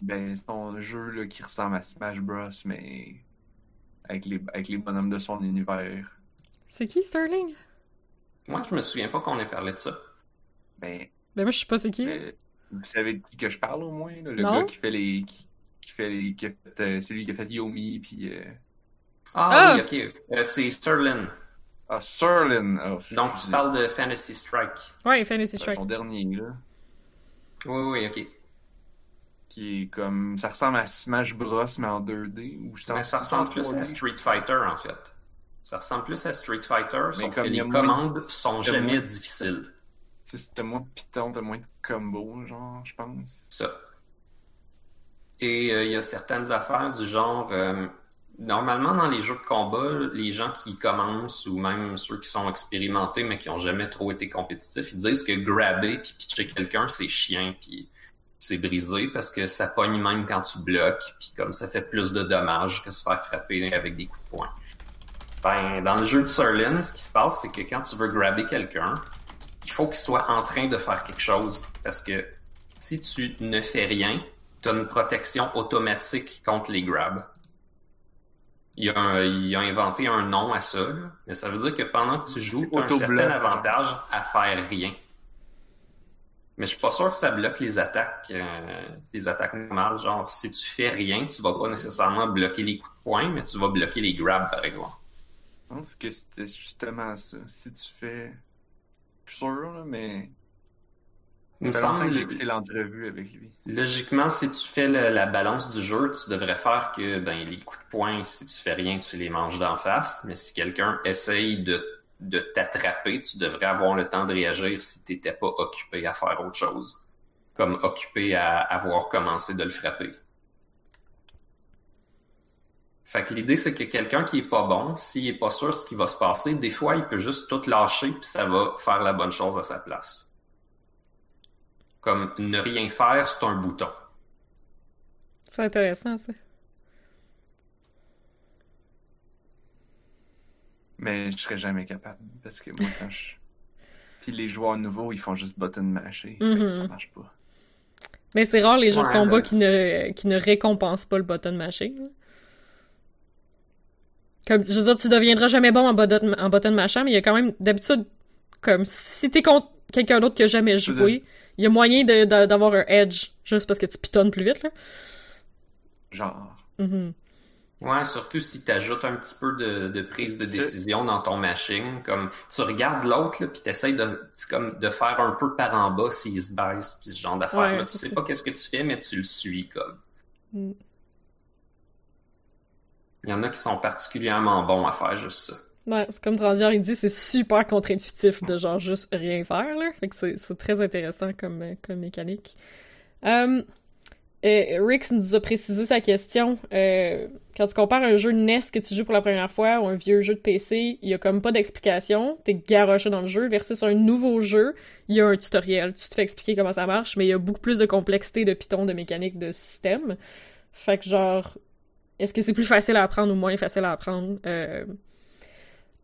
Ben, c'est un jeu là, qui ressemble à Smash Bros, mais avec les, avec les bonhommes de son univers. C'est qui Sterling? Moi, je me souviens pas qu'on ait parlé de ça. Ben. Ben, moi, je sais pas c'est qui. vous savez de qui que je parle au moins, là? Le gars qui fait les. qui, fait les. Qui euh, c'est lui qui a fait Yomi, puis. Euh, ah, oui, ah! ok. Euh, c'est Sterling. Ah, Sterling. Oh, Donc, tu parles de Fantasy Strike. Ouais, Fantasy Strike. son dernier, là. Oui, oui, ok. Qui est comme. Ça ressemble à Smash Bros, mais en 2D. Ou mais ça ressemble plus à Street Fighter, en fait. Ça ressemble plus à Street Fighter, sauf que les commandes sont jamais difficiles. T'as moins de pitons, t'as moins de combos, genre, je pense. Ça. Et euh, il y a certaines affaires du genre. Euh, Normalement, dans les jeux de combat, les gens qui commencent ou même ceux qui sont expérimentés mais qui ont jamais trop été compétitifs, ils disent que grabber puis pitcher quelqu'un, c'est chiant puis c'est brisé parce que ça pogne même quand tu bloques puis comme ça fait plus de dommages que se faire frapper avec des coups de poing. Ben, dans le jeu de Surlin, ce qui se passe, c'est que quand tu veux grabber quelqu'un, il faut qu'il soit en train de faire quelque chose parce que si tu ne fais rien, tu as une protection automatique contre les grabs il a, inventé un nom à ça, mais ça veut dire que pendant que tu joues, tu as un certain avantage à faire rien. Mais je suis pas sûr que ça bloque les attaques, euh, les attaques normales. Genre, si tu fais rien, tu vas pas nécessairement bloquer les coups de poing, mais tu vas bloquer les grabs, par exemple. Je pense que c'était justement ça. Si tu fais. Je suis sûr, mais il me semble que j'ai écouté l'entrevue avec lui. Logiquement, si tu fais la balance du jeu, tu devrais faire que ben, les coups de poing, si tu fais rien, tu les manges d'en face. Mais si quelqu'un essaye de, de t'attraper, tu devrais avoir le temps de réagir si tu n'étais pas occupé à faire autre chose. Comme occupé à avoir commencé de le frapper. Fait que l'idée, c'est que quelqu'un qui est pas bon, s'il est pas sûr de ce qui va se passer, des fois, il peut juste tout lâcher puis ça va faire la bonne chose à sa place. Comme ne rien faire, c'est un bouton. C'est intéressant, ça. Mais je serais jamais capable. Parce que moi, quand je. Puis les joueurs nouveaux, ils font juste button masher. Mm Ça marche pas. Mais c'est rare les jeux de combat qui ne, qui ne récompensent pas le button mashing. Comme, je veux dire, tu deviendras jamais bon en button, en button mashing, mais il y a quand même, d'habitude, comme si t'es contre quelqu'un d'autre qui a jamais joué, il y a moyen d'avoir un edge juste parce que tu pitonnes plus vite, là. Genre. Mm-hmm. Ouais, surtout si tu ajoutes un petit peu de, prise de décision dans ton machine, comme tu regardes l'autre, puis tu essaies de, comme, de faire un peu par en bas s'il se baisse, puis ce genre d'affaires. tu sais pas qu'est-ce que tu fais, mais tu le suis comme. Mm. Il y en a qui sont particulièrement bons à faire juste ça. Comme Transier, il dit, c'est super contre-intuitif de genre juste rien faire, là. Fait que c'est très intéressant comme, comme mécanique. Euh, euh, Rix nous a précisé sa question. Euh, quand tu compares un jeu NES que tu joues pour la première fois ou un vieux jeu de PC, il y a comme pas d'explication. T'es garoché dans le jeu versus un nouveau jeu, il y a un tutoriel. Tu te fais expliquer comment ça marche, mais il y a beaucoup plus de complexité de Python, de mécanique, de système. Fait que genre, est-ce que c'est plus facile à apprendre ou moins facile à apprendre? Euh...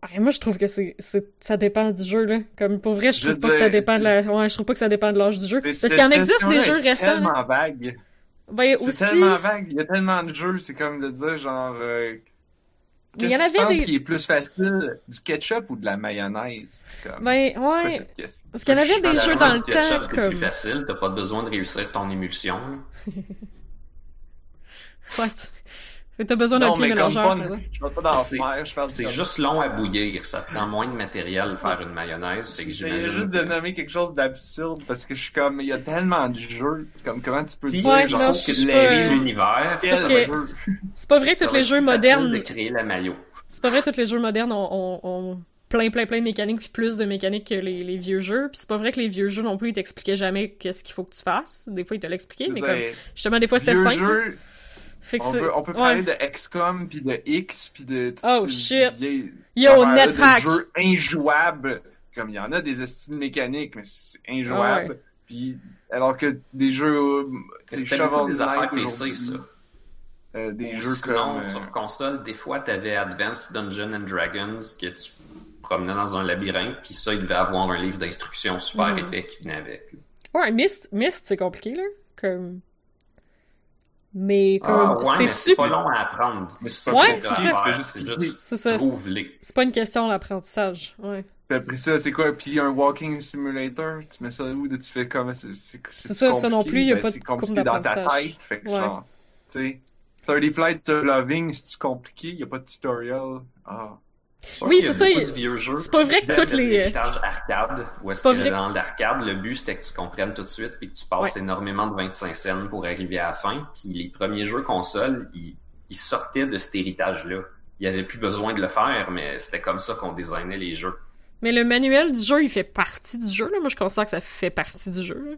Ah, moi, je trouve que c'est, c'est, ça dépend du jeu, là. Comme, pour vrai, je trouve Je pas que ça dépend de la, ouais, je trouve pas que ça dépend de l'âge du jeu. Mais Parce qu'il y en existe des jeux est récents. là. tellement vague. Ben, C'est aussi. tellement vague. Il y a tellement de jeux. C'est comme de dire, genre, euh, qu'est-ce y en que tu avait penses des- qui est plus facile? Du ketchup ou de la mayonnaise? Comme, Ben, ouais. Parce qu'il y en avait des jeux dans le ketchup, temps, c'est comme- plus facile, t'as pas besoin de réussir ton émulsion. Ouais, t'as besoin d'un comme mélangeur. exemple. je vais pas dans C'est- la mer, je fais C'est juste long à bouillir, ça prend moins de matériel faire une mayonnaise, fait que j'imagine juste que- de nommer quelque chose d'absurde parce que je suis comme, il y a tellement de jeux. Comme, comment tu peux Si, dire, Ouais, genre, non, je que tu pas- l'univers? C'est pas vrai que tous les jeux modernes. de créer la maillot. C'est pas vrai que tous les jeux modernes ont, ont- ont plein, plein, plein de mécaniques puis plus de mécaniques que les, les vieux jeux. Puis c'est pas vrai que les vieux jeux non plus, ils t'expliquaient jamais qu'est-ce qu'il faut que tu fasses. Des fois, ils te l'expliquaient, mais comme, justement, des fois, c'était Vieux simple. jeux, Fait que on c'est- peut, on peut ouais. parler de XCOM puis de X puis de Oh, shit. vieilles Yo, NetHack! jeux injouables. Comme il y en a des styles mécaniques, mais c'est injouable. Ouais. Puis alors que des jeux, euh, Shovel beaucoup des affaires PC, ça. euh, des Ou jeux sinon, comme euh, sur console, des fois, t'avais Advanced Dungeons and Dragons que tu promenais dans un labyrinthe, puis ça, il devait avoir un livre d'instructions super Mhm. épais qui venait avec. Ouais, Myst, Myst, c'est compliqué, là. Comme. Mais, comme. Ah ouais, c'est pas long à apprendre. C'est Ouais, c'est ça. juste C'est C'est ça. C'est pas une question d'apprentissage. Ouais. Puis après ça, c'est quoi? Puis un walking simulator, tu mets ça où? Tu fais comme... C'est c'est- C'est ça, ça non compliqué? plus, y a Ben, pas de C'est compliqué dans ta tête, fait que Ouais. genre... Tu sais... 30 Flight to Loving, c'est-tu compliqué? Y a pas de tutorial? Ah... Oui, c'est ça, c'est pas vrai que toutes les- arcade, où est-ce que dans l'arcade, le but c'était que tu comprennes tout de suite et que tu passes énormément de 25 scènes pour arriver à la fin. Puis les premiers jeux console, ils, ils sortaient de cet héritage-là. Il y avait plus besoin de le faire, mais c'était comme ça qu'on designait les jeux. Mais le manuel du jeu, il fait partie du jeu, là. Moi, je considère que ça fait partie du jeu, là.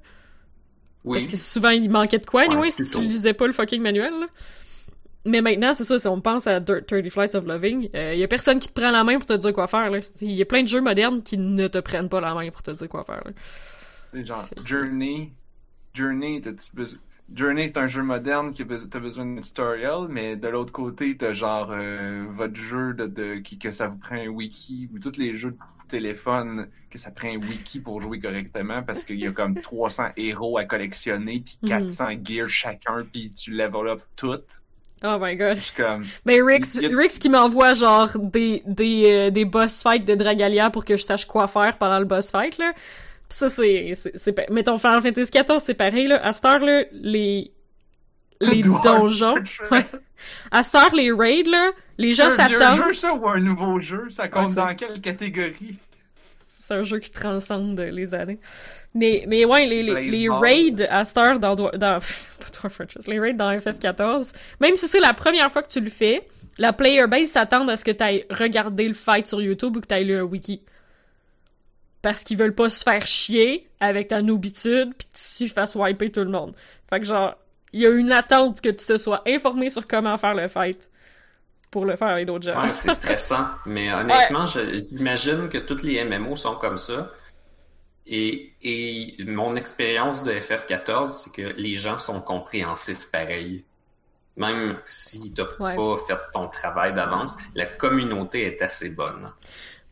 Oui. Parce que souvent, il manquait de quoi, Ouais, anyway, si tu lisais pas le fucking manuel, là. Mais maintenant, c'est ça, si on pense à Dirt 30 Flights of Loving, il y a personne qui te prend la main pour te dire quoi faire. Il y a plein de jeux modernes qui ne te prennent pas la main pour te dire quoi faire, là. C'est genre Journey. Journey, besoin. Journey, c'est un jeu moderne qui a besoin, t'as besoin d'un tutorial, mais de l'autre côté, t'as genre euh, votre jeu de, de qui que ça vous prend un wiki ou tous les jeux de téléphone que ça prend un wiki pour jouer correctement parce qu'il y a comme 300 héros à collectionner puis Mhm. 400 gears chacun puis tu level up toutes. Oh my god. Je suis comme Ben, Rix, a- Rix qui m'envoie, genre, des, des, euh, des boss fights de Dragalia pour que je sache quoi faire pendant le boss fight, là. Pis ça, c'est, c'est, c'est, mettons, Final Fantasy XIV, c'est pareil, là. À cette heure, là, les, les donjons. Ouais. À cette heure, les raids, là, les gens un vieux s'attendent. jeu ça ou un nouveau jeu, ça compte Ouais, dans quelle catégorie? C'est un jeu qui transcende les années. Mais, mais ouais, les, raids à cette heure dans, dans pas les raids dans FF14, même si c'est la première fois que tu le fais, la player base s'attend à ce que tu ailles regarder le fight sur YouTube ou que tu ailles lu un wiki. Parce qu'ils veulent pas se faire chier avec ta noobitude pis que tu fasses wiper tout le monde. Fait que genre, il y a une attente que tu te sois informé sur comment faire le fight pour le faire avec d'autres gens. Ouais, c'est stressant. Mais honnêtement, j'imagine que toutes les MMO sont comme ça. Et, et mon expérience de FF14, c'est que les gens sont compréhensifs pareil. Même si t'as Ouais. pas fait ton travail d'avance, la communauté est assez bonne.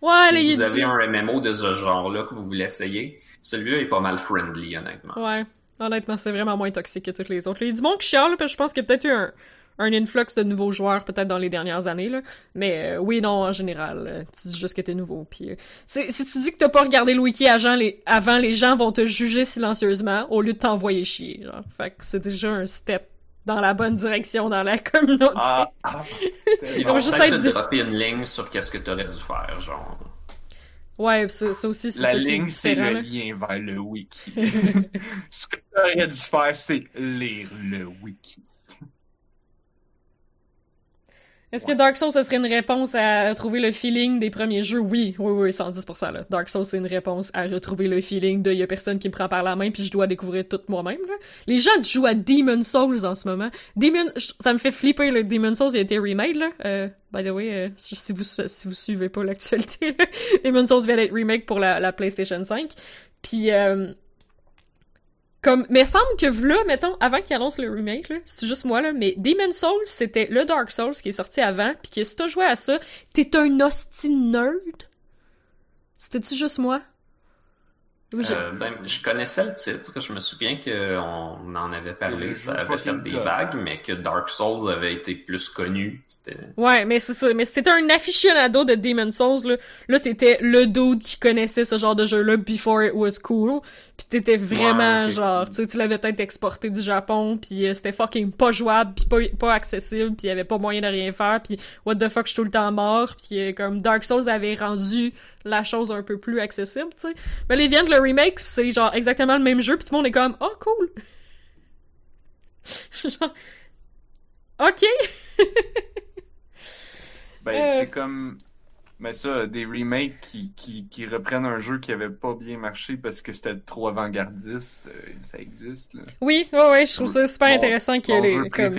Ouais, si vous avez un MMO de ce genre-là que vous voulez essayer, celui-là est pas mal friendly, honnêtement. Ouais, honnêtement, c'est vraiment moins toxique que toutes les autres. Il y a du monde qui chiale, parce que je pense qu'il y a peut-être eu un, un influx de nouveaux joueurs, peut-être dans les dernières années, là. Mais euh, oui, non, en général, euh, tu dis juste que t'es nouveau. Puis, euh, c'est- si tu dis que t'as pas regardé le wiki avant les, avant, les gens vont te juger silencieusement au lieu de t'envoyer chier. Genre. Fait que c'est déjà un step dans la bonne direction dans la communauté. Ah, ah, Ils vont juste être te dropper une ligne sur qu'est-ce que t'aurais dû faire, genre. Ouais, ça, ça aussi, c'est La ligne, c'est le là. lien vers le wiki. Ce que tu aurais dû faire, c'est lire le wiki. Est-ce que Dark Souls, ça serait une réponse à retrouver le feeling des premiers jeux? Oui, oui, oui, 110%. Là. Dark Souls, c'est une réponse à retrouver le feeling de « y a personne qui me prend par la main puis je dois découvrir tout moi-même ». Les gens jouent à Demon Souls en ce moment. Demon... Ça me fait flipper, le Demon Souls, il a été remade, là. Euh, by the way, euh, si, vous, si vous suivez pas l'actualité, Demon Souls vient d'être remake pour la, la PlayStation 5. Puis... Euh, comme, mais semble que là, mettons, avant qu'il annonce le remake, là, c'est juste moi, là, mais Demon Souls, c'était le Dark Souls qui est sorti avant, puis que si t'as joué à ça, t'es un hostie nerd? C'était-tu juste moi? Euh, ben, je connaissais le titre, je me souviens qu'on en avait parlé, ça avait fait des vagues, mais que Dark Souls avait été plus connu. Ouais, mais c'est ça. Mais c'était un aficionado de Demon Souls, là. Là, t'étais le dude qui connaissait ce genre de jeu-là before it was cool. Pis t'étais vraiment genre, tu sais, tu l'avais peut-être exporté du Japon, puis euh, c'était fucking pas jouable, puis pas, pas accessible, puis y avait pas moyen de rien faire, puis what the fuck, je suis tout le temps mort, puis euh, comme Dark Souls avait rendu la chose un peu plus accessible, tu sais. Mais les viennent de le remake, c'est genre exactement le même jeu, puis tout le monde est comme oh cool. genre ok. ben euh. c'est comme mais ça, des remakes qui, qui, qui, reprennent un jeu qui avait pas bien marché parce que c'était trop avant-gardiste, euh, ça existe. Là. Oui, ouais, ouais, je trouve ça super intéressant qu'il y ait les. Comme...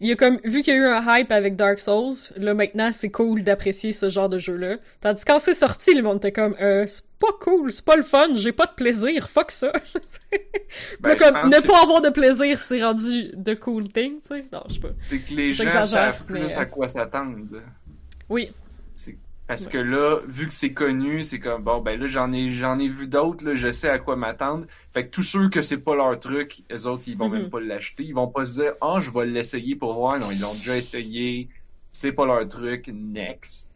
Il y a comme, vu qu'il y a eu un hype avec Dark Souls, là maintenant c'est cool d'apprécier ce genre de jeu-là. Tandis que quand c'est sorti, le monde était comme, euh, c'est pas cool, c'est pas le fun, j'ai pas de plaisir, fuck ça. ben, comme, ne pas avoir de plaisir, c'est rendu de cool thing, tu sais. Non, je sais pas. C'est que les gens savent plus à quoi s'attendre. Oui, parce que là, vu que c'est connu, c'est comme bon ben là j'en ai j'en ai vu d'autres, là, je sais à quoi m'attendre. Fait que tous ceux que c'est pas leur truc, les autres ils vont même mhm. pas l'acheter. Ils vont pas se dire Ah, oh, je vais l'essayer pour voir. Non, ils l'ont déjà essayé, c'est pas leur truc, next.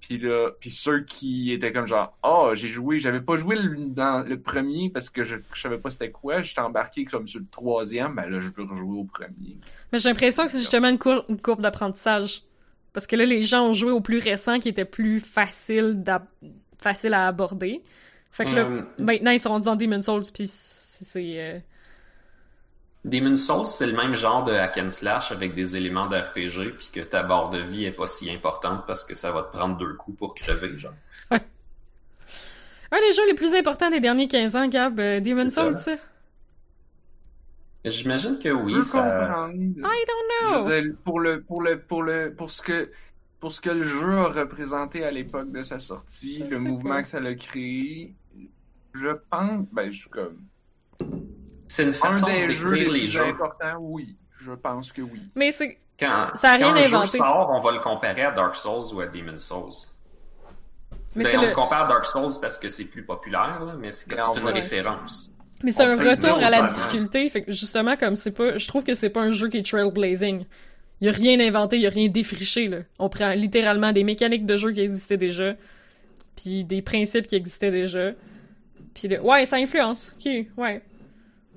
Puis là, puis ceux qui étaient comme genre Ah, oh, j'ai joué, j'avais pas joué le, dans le premier parce que je, je savais pas c'était quoi, j'étais embarqué comme sur le troisième, ben là je veux rejouer au premier. Mais j'ai l'impression que c'est justement une, une courbe d'apprentissage. Parce que là, les gens ont joué au plus récent qui était plus facile, facile à aborder. Fait que là, euh, maintenant, ils sont rendus dans Demon's Souls, puis c'est... Euh... Demon's Souls, c'est le même genre de hack and slash avec des éléments de RPG, puis que ta barre de vie est pas si importante parce que ça va te prendre deux coups pour crever, genre. ouais. Un des jeux les plus importants des derniers 15 ans, Gab, euh, Demon's Souls, ça? J'imagine que oui. ça... I don't know. pour le pour le pour le pour ce que pour ce que le jeu a représenté à l'époque de sa sortie, le mouvement que ça a créé, je pense, ben je suis comme. C'est une façon un des de jeux les, les jeux importants, oui, je pense que oui. Mais c'est quand, ça a rien quand un inventé. jeu sort, on va le comparer à Dark Souls ou à Demon's Souls. Mais ben, on le... compare à Dark Souls parce que c'est plus populaire, là, mais c'est une référence. Mais c'est un retour à la difficulté, fait que justement comme c'est pas, je trouve que c'est pas un jeu qui est trailblazing. Il y a rien inventé, il y a rien défriché là. On prend littéralement des mécaniques de jeu qui existaient déjà, puis des principes qui existaient déjà. Puis le... ouais, ça influence. OK, ouais.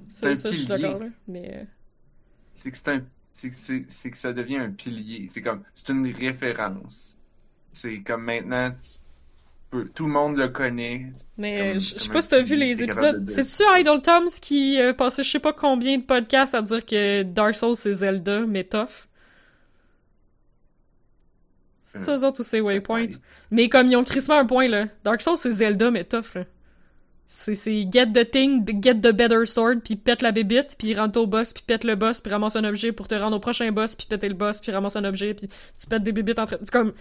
Ça, ça je suis d'accord là, mais euh, c'est que c'est un c'est que ça devient un pilier, c'est comme c'est une référence. C'est comme maintenant tout le monde le connaît. Mais je sais pas si t'as vu les épisodes. C'est-tu Idle Toms qui euh, passait je sais pas combien de podcasts à dire que Dark Souls c'est Zelda, mais tough? C'est ça eux autres ou c'est Waypoint? Mais comme ils ont crissement un point là. Dark Souls c'est Zelda, mais tough là. C'est get the thing, get the better sword, puis pète la bébite, puis rentre au boss, puis pète le boss, puis ramasse un objet pour te rendre au prochain boss, puis péter le boss, puis ramasse un objet, puis tu pètes des bébites entre... C'est comme...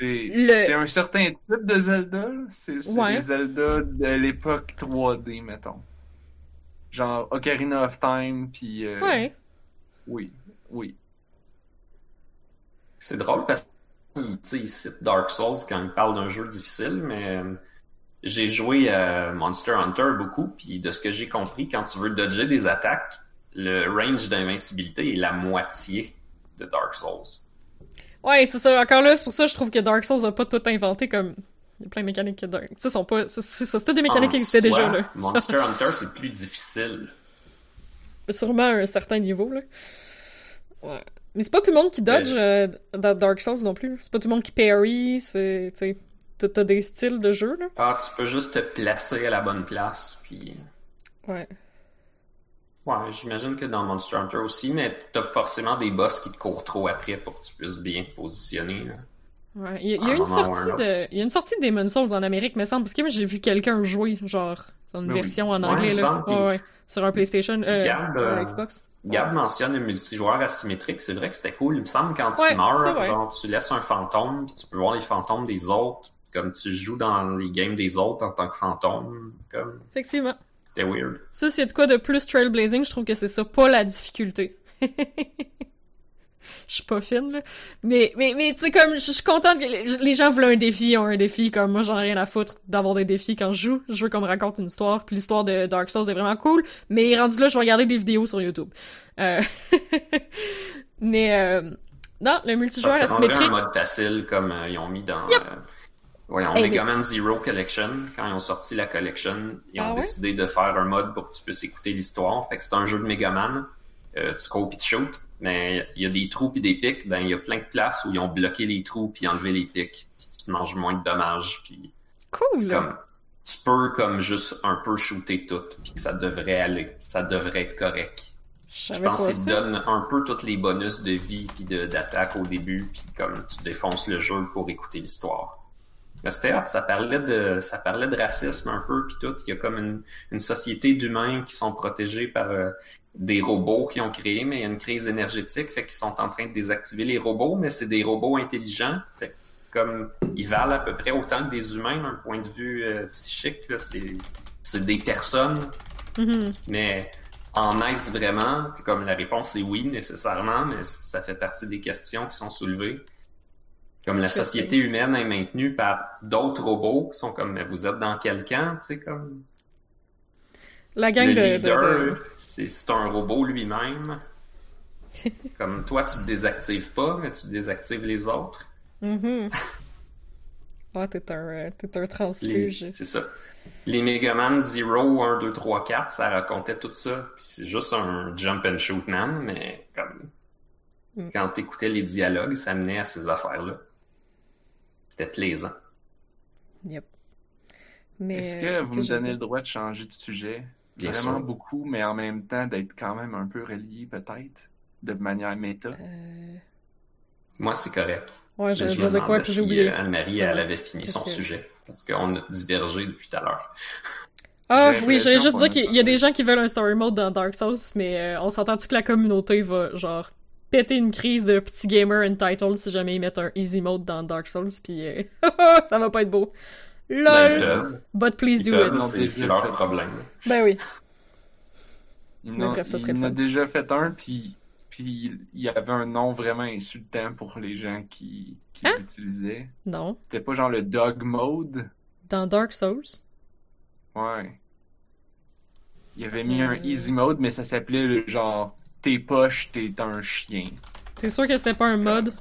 C'est un certain type de Zelda. C'est les Zelda de l'époque 3D, mettons. Genre Ocarina of Time, puis. Euh... Ouais. Oui, oui. C'est drôle parce qu'il cite Dark Souls quand il parle d'un jeu difficile, mais euh, j'ai joué à Monster Hunter beaucoup, puis de ce que j'ai compris, quand tu veux dodger des attaques, le range d'invincibilité est la moitié de Dark Souls. Ouais, c'est ça. Encore là, c'est pour ça que je trouve que Dark Souls a pas tout inventé comme. Il y a plein de mécaniques que Dark. Ça, sont pas. C'est ça, c'est des mécaniques qui existaient déjà, là. Monster Hunter, c'est plus difficile. Sûrement à un certain niveau, là. Ouais. Mais c'est pas tout le monde qui dodge euh, dans Dark Souls non plus. C'est pas tout le monde qui parry, c'est. Tu. T'as des styles de jeu, là. Ah, tu peux juste te placer à la bonne place, puis. Ouais. Ouais, j'imagine que dans Monster Hunter aussi, mais t'as forcément des boss qui te courent trop après pour que tu puisses bien te positionner. Là. Ouais, il y a, y une sortie de, il y a une sortie de Demon's Souls en Amérique, me semble, parce que moi j'ai vu quelqu'un jouer, genre, c'est une Ben oui. version en anglais, là, ouais, sur un PlayStation, euh, Gab, euh, euh, Xbox. Gab mentionne le multijoueur asymétrique, c'est vrai que c'était cool. Il me semble quand tu meurs, genre tu laisses un fantôme, puis tu peux voir les fantômes des autres, comme tu joues dans les games des autres en tant que fantôme, comme Effectivement. C'était weird. Ça, c'est de quoi de plus trailblazing, je trouve que c'est ça, pas la difficulté. Je suis pas fine, là. Mais, mais, mais tu sais, comme, je suis contente que les, gens veulent un défi, ont un défi, comme moi, j'en ai rien à foutre d'avoir des défis quand je joue. Je veux qu'on me raconte une histoire, puis l'histoire de Dark Souls est vraiment cool, mais rendu là, je vais regarder des vidéos sur YouTube. Euh... mais, euh... non, le multijoueur asymétrique, un mode facile comme euh, ils ont mis dans Yep. Voyons, Hey, Mega Man Zero Collection. Quand ils ont sorti la collection, ils ont Ah décidé de faire un mode pour que tu puisses écouter l'histoire. Fait que c'est un jeu de Mega Man. Euh, tu cours puis tu shoot, mais il y a des trous puis des pics. Ben, il y a plein de places où ils ont bloqué les trous puis enlevé les pics. Puis tu te manges moins de dommages. Puis cool, comme, tu peux comme juste un peu shooter tout. Puis que ça devrait aller. Ça devrait être correct. Je pense pas qu'il ça. donne un peu tous les bonus de vie puis d'attaque au début, puis comme tu défonces le jeu pour écouter l'histoire. C'était hot, ça parlait de ça parlait de racisme un peu puis tout. Il y a comme une, une société d'humains qui sont protégés par euh, des robots qui ont créé, mais il y a une crise énergétique, fait qu'ils sont en train de désactiver les robots, mais c'est des robots intelligents, fait comme ils valent à peu près autant que des humains d'un point de vue euh, psychique, là, c'est c'est des personnes Mhm. mais en est vraiment, comme la réponse est oui nécessairement, mais ça fait partie des questions qui sont soulevées. Comme la société humaine est maintenue par d'autres robots qui sont comme mais vous êtes dans quel camp, tu sais comme La gang le de, de- leader, de- c'est un robot lui-même. comme toi tu te désactives pas, mais tu désactives les autres. Mhm. Ouais, t'es un, euh, t'es un transfuge. C'est ça. Les Megaman 0, 1, 2, 3, 4, ça racontait tout ça. Puis c'est juste un jump and shoot man, mais comme Mm. quand t'écoutais les dialogues, ça menait à ces affaires-là. C'était plaisant. Yep. Mais, Est-ce euh, que vous me je donnez le droit de changer de sujet? Bien Vraiment sûr. beaucoup, mais en même temps d'être quand même un peu relié peut-être, de manière méta? Euh, Moi, c'est correct. Ouais, Je me dire de quoi, puis j'ai si, oublié. euh, Anne-Marie, elle avait fini son sujet. Parce qu'on a divergé depuis tout à l'heure. Ah J'ai oui, j'allais juste dire qu'il y a des gens qui veulent un story mode dans Dark Souls, mais euh, on s'entend-tu que la communauté va, genre, péter une crise de petits gamers entitled si jamais ils mettent un easy mode dans Dark Souls, puis euh, ça va pas être beau. Ben, LOL! peuvent. But please do it. Non, c'est- leur problème. Ben oui. Bref, ça serait il en a déjà fait un, puis, puis il y avait un nom vraiment insultant pour les gens qui, qui Hein? l'utilisaient. Non. C'était pas genre le dog mode? Dans Dark Souls? Ouais. Il avait mis un Euh. easy mode, mais ça s'appelait le genre t'es poche, t'es un chien. T'es sûr que c'était pas un mod?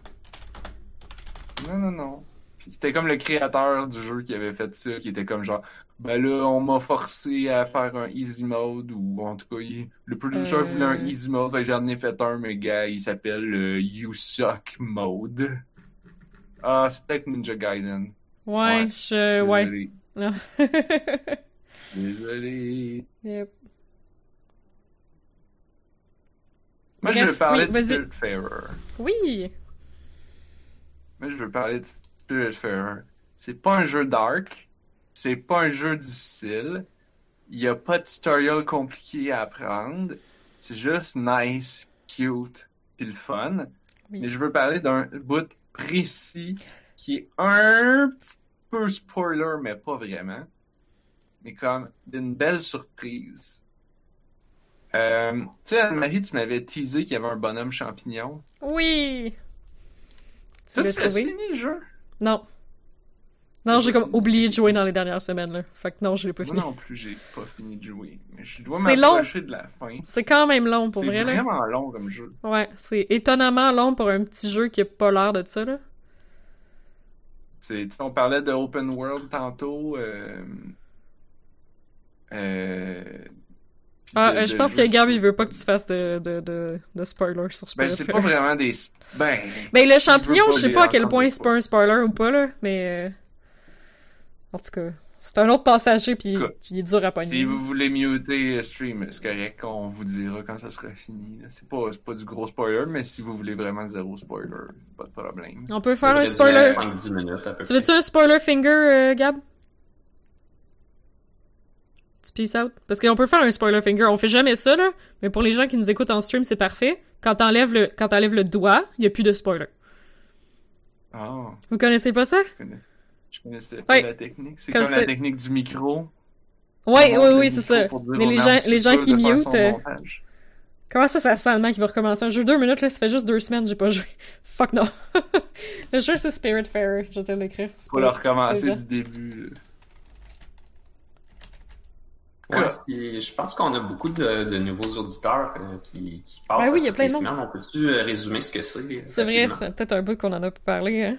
Non, non, non. C'était comme le créateur du jeu qui avait fait ça, qui était comme genre, ben là, on m'a forcé à faire un easy mode, ou en tout cas, il- le producer Euh. voulait un easy mode, fait j'en ai fait un, mais gars, il s'appelle le You Suck Mode. Ah, c'est peut-être Ninja Gaiden. Ouais, Ouais. je... Ouais. Désolé. Yep. Moi, je veux parler oui, de. Spiritfarer. Oui! Moi, je veux parler de Spiritfarer. C'est pas un jeu dark. C'est pas un jeu difficile. Il y a pas de tutoriel compliqué à apprendre. C'est juste nice, cute, pis le fun. Oui. Mais je veux parler d'un bout précis qui est un petit peu spoiler, mais pas vraiment. Mais comme d'une belle surprise. Euh, tu sais, Anne-Marie, tu m'avais teasé qu'il y avait un bonhomme champignon. Oui! Tu l'as trouvé? fini le jeu? Non. Non, j'ai comme oublié de jouer dans les dernières semaines, là. Fait que non, je l'ai pas Moi fini. non plus, j'ai pas fini de jouer. Mais je dois C'est m'approcher de la fin. C'est quand même long, pour C'est vrai, là. vraiment long comme jeu. Ouais, c'est étonnamment long pour un petit jeu qui a pas l'air de ça, là. C'est, on parlait de open world tantôt. Euh... Euh... Ah, de- euh, je de pense que Gab, il veut pas que tu fasses de, de, de, spoilers sur Ben, Spirit c'est pas vraiment des. Ben. Ben, le champignon, je sais pas à quel point c'est pas un spoiler ou pas, là, mais... euh, En tout cas, C'est un autre passager, puis Écoute, il est dur à pogner. Si vous voulez muter le stream, c'est correct, on vous dira quand ça sera fini. C'est pas, pas du gros spoiler, mais si vous voulez vraiment zéro spoiler, c'est pas de problème. On peut faire un spoiler. 5-10 minutes à peu Tu veux-tu un spoiler finger, euh, Gab? Peace out? Parce qu'on peut faire un spoiler finger. On fait jamais ça, là. Mais pour les gens qui nous écoutent en stream, c'est parfait. Quand t'enlèves le, quand t'enlèves le doigt, il y a plus de spoiler. Ah, Vous connaissez pas ça? je connaissais, je connaissais Ouais. pas la technique. C'est Comme la technique du micro. Ouais, oui, oui, c'est ça. Mais les gens, les gens qui mute, euh, comment ça, ça sent le mec qui va recommencer un jeu? Deux minutes, là, ça fait juste deux semaines, j'ai pas joué. Fuck non. le jeu, c'est Spiritfarer. Je vais te l'écrire. Faut le recommencer du début. Ouais, je pense qu'on a beaucoup de, de nouveaux auditeurs euh, qui, qui passent Ben oui, il y a plein de monde. semaines. On peut-tu euh, résumer ce que c'est? euh, C'est vrai, c'est peut-être un bout qu'on en a pas parlé, hein.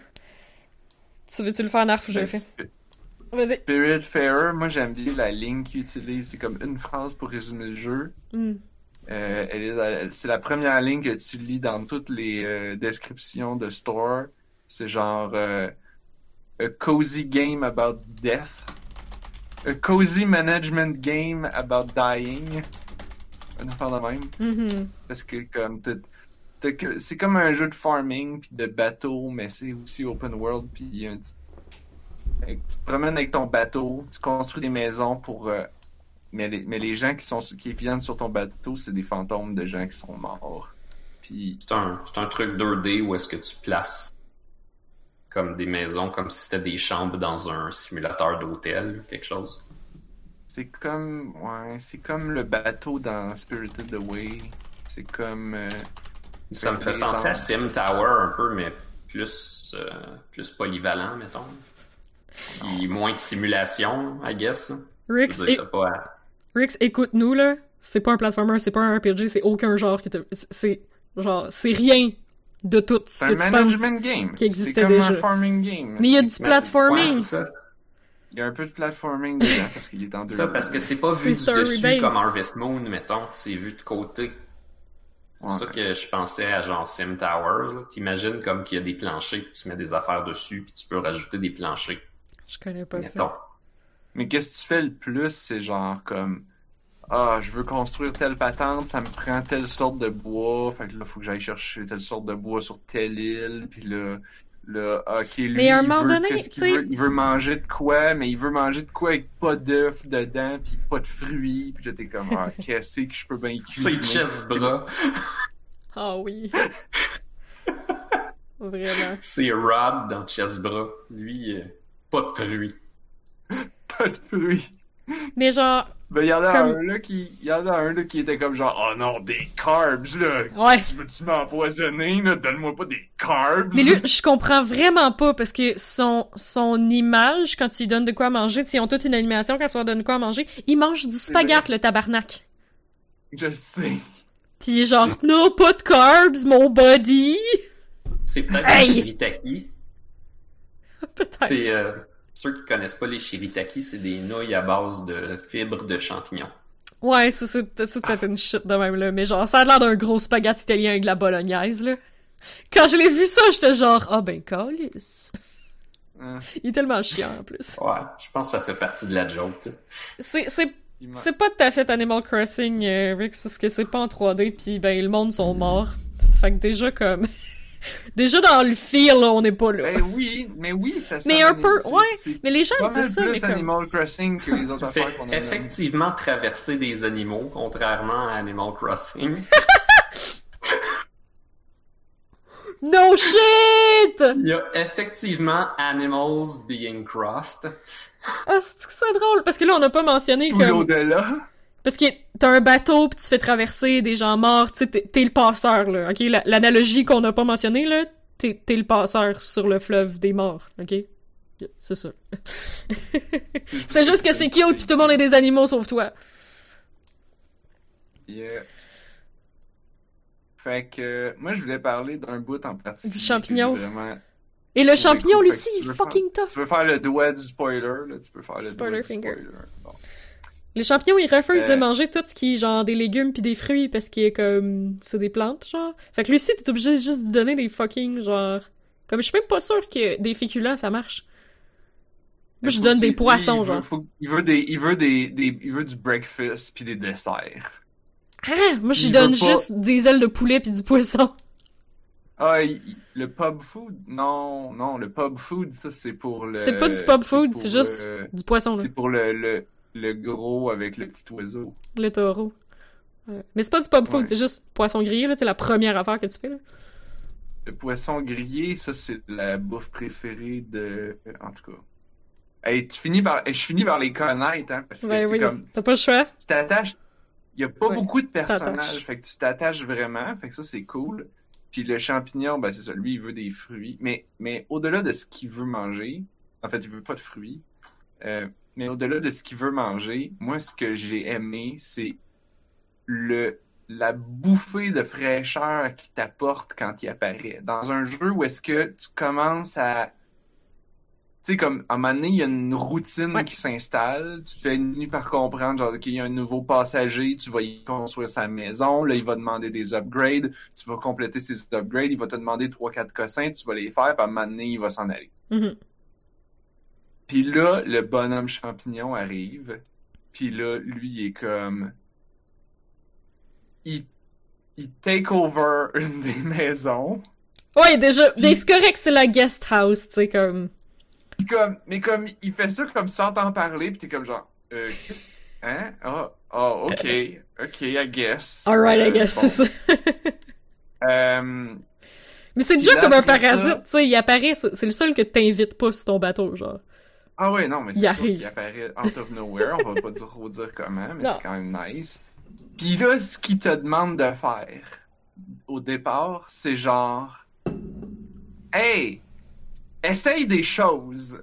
Tu veux-tu le faire, Narf, ou je le fais? Sp- Vas-y. Spirit Fairer, moi j'aime bien la ligne qu'il utilise. C'est comme une phrase pour résumer le jeu. Hmm. Euh, c'est la première ligne que tu lis dans toutes les euh, descriptions de store. C'est genre euh, a cozy game about death, a cozy management game about dying. Une affaire de même. Mhm. Parce que comme t'as- t'as que- c'est comme un jeu de farming puis de bateau, mais c'est aussi open world puis un petit- que tu te promènes avec ton bateau, tu construis des maisons pour euh, mais les, mais les gens qui sont qui viennent sur ton bateau, c'est des fantômes de gens qui sont morts. Puis C'est un, c'est un truc 2D où est-ce que tu places comme des maisons, comme si c'était des chambres dans un simulateur d'hôtel, quelque chose? c'est comme ouais, c'est comme le bateau dans Spirited Away. C'est comme euh, Ça me Fait penser à. Sim Tower un peu, mais plus, euh, plus polyvalent, mettons. Puis moins de simulation, I guess. Rix, é- à- écoute-nous, là. C'est pas un platformer, c'est pas un RPG, c'est aucun genre que t'as- C'est, genre, c'est rien de tout ce c'est que un tu penses. management game. qui C'est existait comme déjà. un farming game. Mais il y a du C'est- Ouais, platforming. c'est ça. Il y a un peu de platforming dedans parce qu'il est en deux. Ça, parce que c'est pas vu C'est du dessus comme Harvest Moon, mettons. C'est vu de côté. C'est pour Ouais. ça que je pensais à genre Sim Towers. T'imagines comme qu'il y a des planchers, puis tu mets des affaires dessus, puis tu peux rajouter des planchers, Je connais pas ça. Mais qu'est-ce que tu fais le plus, c'est genre comme Ah, je veux construire telle patente, ça me prend telle sorte de bois, fait que là, faut que j'aille chercher telle sorte de bois sur telle île, puis là, là, ok, lui, Mais à un il moment veut, donné, qu'est-ce qu'il tu sais- veut? Il veut manger de quoi, mais il veut manger de quoi avec pas d'œufs dedans, puis pas de fruits, puis t'es comme, ah, qu'est-ce que je peux bien C'est cuisiner? chest bras. Ah oui. Vraiment. C'est Rob dans chest bras. Lui, euh, pas de fruits. Pas de fruits. Mais genre, Ben, il y en a Comme- un, là, qui, il y en a un, là, qui était comme genre, oh non, des carbs, là. ouais. Tu veux-tu m'empoisonner, là? Donne-moi pas des carbs. Mais lui, je comprends vraiment pas parce que son, son image, quand tu lui donnes de quoi manger, tu sais, ils ont toute une animation quand tu leur donnes de quoi manger, il mange du spaghette, le tabarnak. Je sais. Pis il est genre, non, pas de carbs, mon body! C'est peut-être Hey! Peut-être. C'est euh, ceux qui connaissent pas les shiritaki, c'est des nouilles à base de fibres de champignons. Ouais, c'est c'est- c'est peut-être une shit de même, là. Mais genre, ça a l'air d'un gros spaghetti italien avec de la bolognaise, là. Quand je l'ai vu ça, j'étais genre, ah ben, calice. Hein, Il est tellement chiant, en plus. Ouais, je pense que ça fait partie de la joke. là. C'est, c'est, pas tout à fait Animal Crossing, euh, Rick, parce que c'est pas en 3D, pis ben, le monde sont morts. Fait que déjà, comme... déjà, dans le feel, là, on est pas là. Ben oui, mais oui, ça Mais un peu, c'est- ouais. Mais les gens disent ça, plus mais comme... Animal Crossing que les autres affaires qu'on a effectivement traverser des animaux, contrairement à Animal Crossing. No shit! Il y a effectivement animals being crossed. Ah, c'est que drôle, parce que là, on n'a pas mentionné Tout comme... l'au-delà. Parce que t'as un bateau pis tu fais traverser des gens morts, tu sais, t'es, t'es le passeur, là, ok? La- L'analogie qu'on n'a pas mentionnée, là, t'es, t'es le passeur sur le fleuve des morts, ok? C'est ça. c'est juste que c'est cute pis tout le monde est des animaux sauf toi. Yeah. Fait que moi je voulais parler d'un bout en particulier. Du champignon. Vraiment... Et le champignon, aussi, si il est fucking faire- tough. Tu veux faire le doigt du spoiler, là, tu peux faire le Spoiler doigt du finger. spoiler. Bon. Les champignons, ils refusent Euh. de manger tout ce qui est genre des légumes pis des fruits parce qu'il est comme... c'est des plantes, genre. Fait que lui aussi, t'es obligé juste de donner des fucking, genre... Comme, je suis même pas sûre que des féculents, ça marche. Moi, je donne des poissons, genre. il veut des, il veut des, des, il veut du breakfast puis des desserts. Ah, moi, je donne pas- juste des ailes de poulet puis du poisson. Ah, il- le pub food? Non, non, le pub food, ça c'est pour le. C'est pas du pub food, c'est juste euh, Du poisson, là. c'est pour le, le, le gros avec le petit oiseau. Le taureau. Ouais. Mais c'est pas du pub food, Ouais. c'est juste poisson grillé, là. C'est la première affaire que tu fais, là. Le poisson grillé, ça c'est la bouffe préférée de. En tout cas. Hey, tu finis par. Je finis par les connaître, hein, parce que Ouais, c'est oui. comme. T'as pas le choix. tu t'attaches. Il y a pas beaucoup de personnages, fait que tu t'attaches vraiment, fait que ça c'est cool. Puis le champignon, ben c'est ça, lui il veut des fruits, mais mais au-delà de ce qu'il veut manger, en fait il veut pas de fruits, euh, mais au-delà de ce qu'il veut manger, moi ce que j'ai aimé c'est le la bouffée de fraîcheur qu'il t'apporte quand il apparaît. Dans un jeu où est-ce que tu commences à tu sais, comme, à un moment donné, il y a une routine Ouais. qui s'installe. Tu nuit par comprendre, genre, qu'il y a un nouveau passager, tu vas y construire sa maison. Là, il va demander des upgrades. Tu vas compléter ces upgrades. Il va te demander trois, quatre cossins. Tu vas les faire. Puis à un moment donné, il va s'en aller. Mhm. Puis là, le bonhomme champignon arrive. Puis là, lui, il est comme... Il, il take over une des maisons. Ouais, déjà, mais c'est correct, c'est la guest house, tu sais, comme. Comme, mais comme, il fait ça comme sans t'en parler, pis t'es comme genre, euh, qu'est-ce- hein? Ah, ah, ok, ok, I guess. Alright, I Euh, guess, bon. c'est ça. Euh, mais c'est déjà comme un parasite, tu sais, il apparaît, c'est c'est le seul que t'invites pas sur ton bateau, genre. Ah ouais, non, mais c'est sûr qu'il apparaît out of nowhere, on va pas dire, trop dire comment, mais c'est quand même nice. Puis là, ce qu'il te demande de faire, au départ, c'est genre, hey, essaye des choses.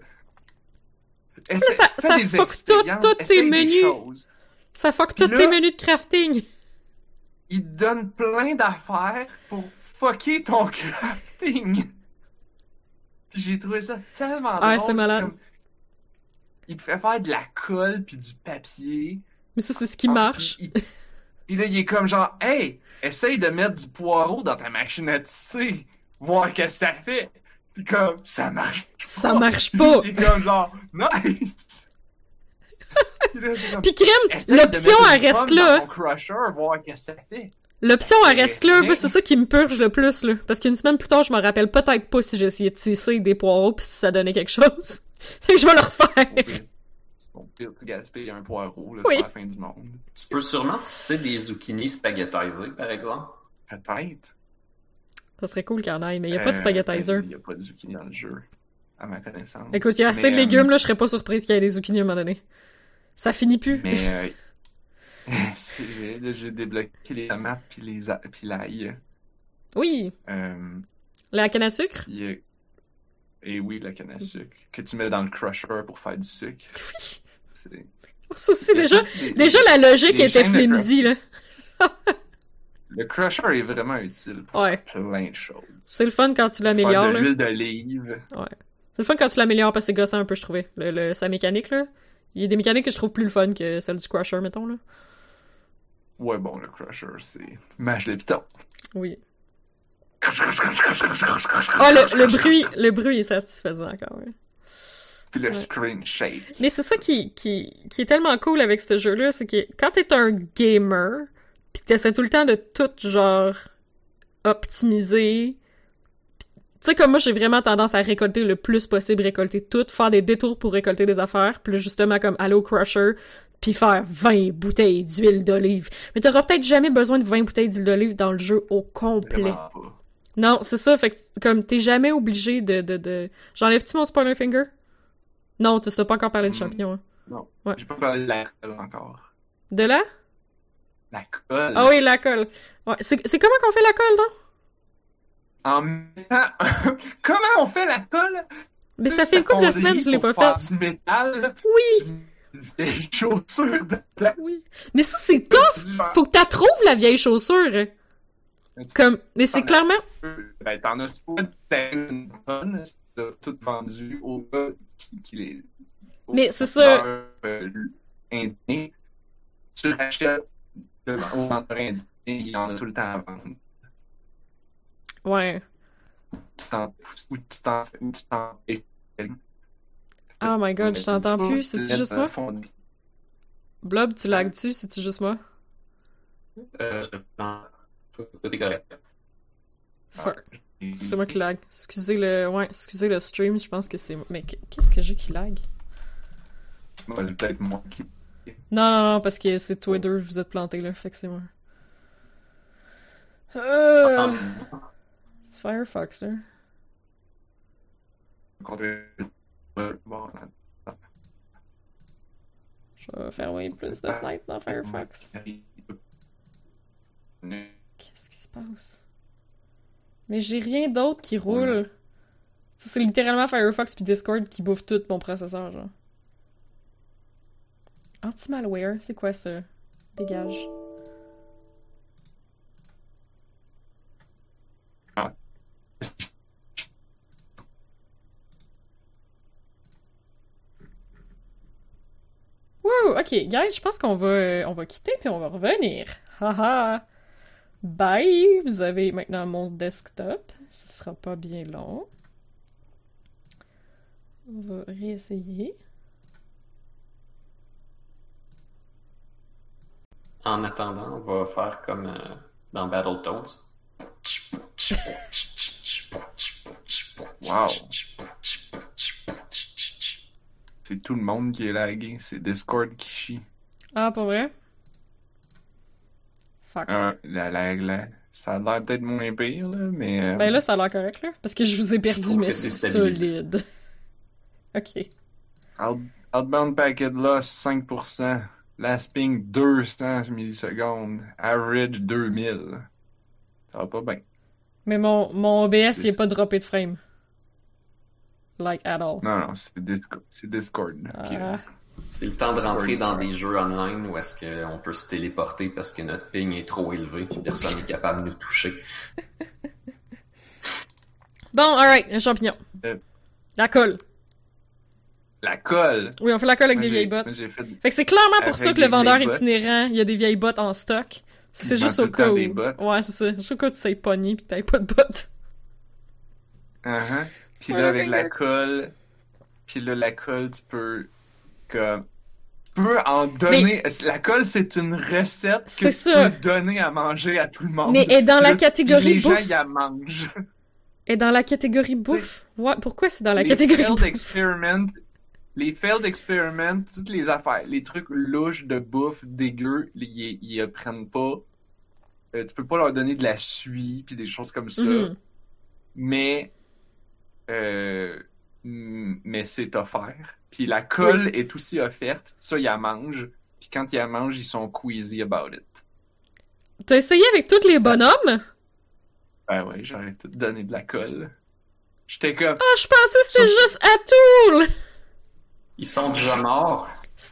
Essaye, ça- fais ça des fuck tous tes menus. choses. Ça fuck tous tes menus de crafting. il te donne plein d'affaires pour fucker ton crafting. J'ai trouvé ça tellement Ouais, drôle. c'est malade. comme, il te fait faire de la colle puis du papier. Mais ça, c'est ce qui Ah, marche. Puis, il- puis là, il est comme genre, hey, essaye de mettre du poireau dans ta machine à tisser, voir qu'est-ce que ça fait. Puis comme, ça marche Ça pas. marche pas. Il est comme genre, nice. Puis là, comme, essaye de l'option, elle reste là. Crusher, voir que ça fait. L'option, elle reste là. c'est ça qui me purge le plus, là. Parce qu'une semaine plus tard, je me rappelle peut-être pas si j'ai essayé de tisser des poireaux pis si ça donnait quelque chose. Fait que je vais le refaire. Au pire, tu gaspilles un poireau, là, Oui. la fin du monde. Tu peux sûrement tisser des zucchini spaghettisés, par exemple. Peut-être. Ça serait cool qu'il y en ait, mais il y a pas de Euh, spaghettizer. Il y a pas de zucchini dans le jeu, à ma connaissance. Écoute, il y a assez Mais, de euh, légumes, là, je serais pas surprise qu'il y ait des zucchini à un moment donné. Ça finit plus. Mais euh, c'est vrai, là, j'ai débloqué les tomates puis les a- puis l'ail. Oui, Euh, la canne à sucre? puis, euh, et oui, la canne à sucre que tu mets dans le crusher pour faire du sucre. Oui. C'est- Ça aussi, déjà, des- déjà la logique les était de flimsy, là. Le crusher est vraiment utile pour Ouais. faire plein de choses. C'est le fun quand tu Faire l'améliores, de là. l'huile d'olive. C'est le fun quand tu l'améliores parce que c'est gossant un peu, je trouvais. Le, le- sa mécanique, là. Il y a des mécaniques que je trouve plus le fun que celle du Crusher, mettons, là. Ouais, bon, le crusher, c'est mâche le piton. Oui. Oh, le, le bruit, le bruit est satisfaisant, quand même. Puis le Ouais. screen shake. Mais c'est ça qui, qui, qui est tellement cool avec ce jeu-là, c'est que quand t'es un gamer, pis t'essaies tout le temps de tout, genre, optimiser, tu sais, comme moi, j'ai vraiment tendance à récolter le plus possible, récolter tout, faire des détours pour récolter des affaires, puis là, justement, comme Halo Crusher, puis faire 20 bouteilles d'huile d'olive. Mais t'auras peut-être jamais besoin de 20 bouteilles d'huile d'olive dans le jeu au complet. Vraiment pas. Non, c'est ça, fait que, comme, t'es jamais obligé de, de, de... J'enlève-tu mon spoiler finger? Non, tu t'as pas encore parlé de Hmm. champignons, hein. Non. Ouais. J'ai pas parlé de la colle encore. De là? La colle? Ah oui, la colle. Ouais, c'est comment qu'on fait la colle, non? En temps, comment on fait la colle? Mais ça fait une couple de semaines que je l'ai pas fait? du métal. Oui, Tu une vieille chaussure dedans. oui. Mais ça, c'est tough! Faut que t'as trouves la vieille chaussure. Comme, mais c'est clairement... Ben, t'en as soit une tonne, t'as tout vendu au gars qui, qui les. Mais c'est ça. euh, indien. Tu rachètes au vendeur indien, il y en a tout le temps à vendre. Ouais. Ou tu t'en ou tu t'en Oh my god, je t'entends plus, c'est-tu juste moi? Blob, tu lags-tu? C'est-tu juste moi? Euh, je tout est correct. Fuck. C'est moi qui lag. Excusez le... Ouais, excusez le stream, je pense que c'est... Mais qu'est-ce que j'ai qui lag? Ouais, peut-être moi qui. Non, non, non, parce que c'est toi deux, vous êtes plantés, là, fait que c'est moi. Euh... C'est Firefox, là. Je vais fermer plus de fenêtres dans Firefox. Qu'est-ce qui se passe? Mais j'ai rien d'autre qui roule. Ça, C'est littéralement Firefox puis Discord qui bouffe tout mon processeur, genre. Anti-malware, c'est quoi ça? Dégage. Wouh, ok, guys, je pense qu'on va, euh, on va quitter puis on va revenir. Haha. Bye! Vous avez maintenant mon desktop. Ce sera pas bien long. On va réessayer. En attendant, on va faire comme euh, dans Battletoads. Wow. C'est tout le monde qui est lagué. C'est Discord qui chie. Ah, pas vrai? Fuck. Euh, la, la, la- ça a l'air peut-être moins pire, là, mais. euh, Ben là, ça a l'air correct, là. Parce que je vous ai perdu, mais solide. ok. out- outbound packet loss 5%. Last ping 200 millisecondes. Average 2000. Ça va pas bien. Mais mon, mon OBS, il est pas droppé de frame. Like at all. Non, non, c'est Discord. C'est Discord. C'est le temps de rentrer dans des jeux online où est-ce qu'on peut se téléporter parce que notre ping est trop élevé et personne n'est capable de nous toucher. Bon, alright, un champignon. Euh. La colle. La colle? Oui, on fait la colle avec Moi, des vieilles bottes. moi, fait Fait que c'est clairement pour Avec ça que le vendeur itinérant, il y a des vieilles bottes en stock. C'est juste au cas où. des bottes. Ouais, c'est ça. Juste au cas où tu sais pogner pis t'avais pas de bottes. Uh-huh. Puis Ouais, là, avec la le- colle, puis là, la colle, tu peux, tu peux en donner. La colle, c'est une recette que tu ça. peux donner à manger à tout le monde? Mais est dans la catégorie puis les gens, bouffe. ils la mangent. Et dans la catégorie bouffe. Ouais, pourquoi c'est dans la les catégorie failed bouffe? experiment, les failed experiment, toutes les affaires, les trucs louches de bouffe dégueu, ils, ils prennent pas. Euh, tu peux pas leur donner de la suie puis des choses comme ça. Mhm. mais euh, mais c'est offert. Puis la colle est aussi offerte. Ça, ils la mangent. Puis quand ils la mangent, ils sont queasy about it. T'as essayé avec tous les Ça- bonhommes? Ben ouais, j'aurais tout donné de la colle. J'étais comme, Ah, je pensais que c'était Ça- juste Atoul! Ils sont déjà morts. Si,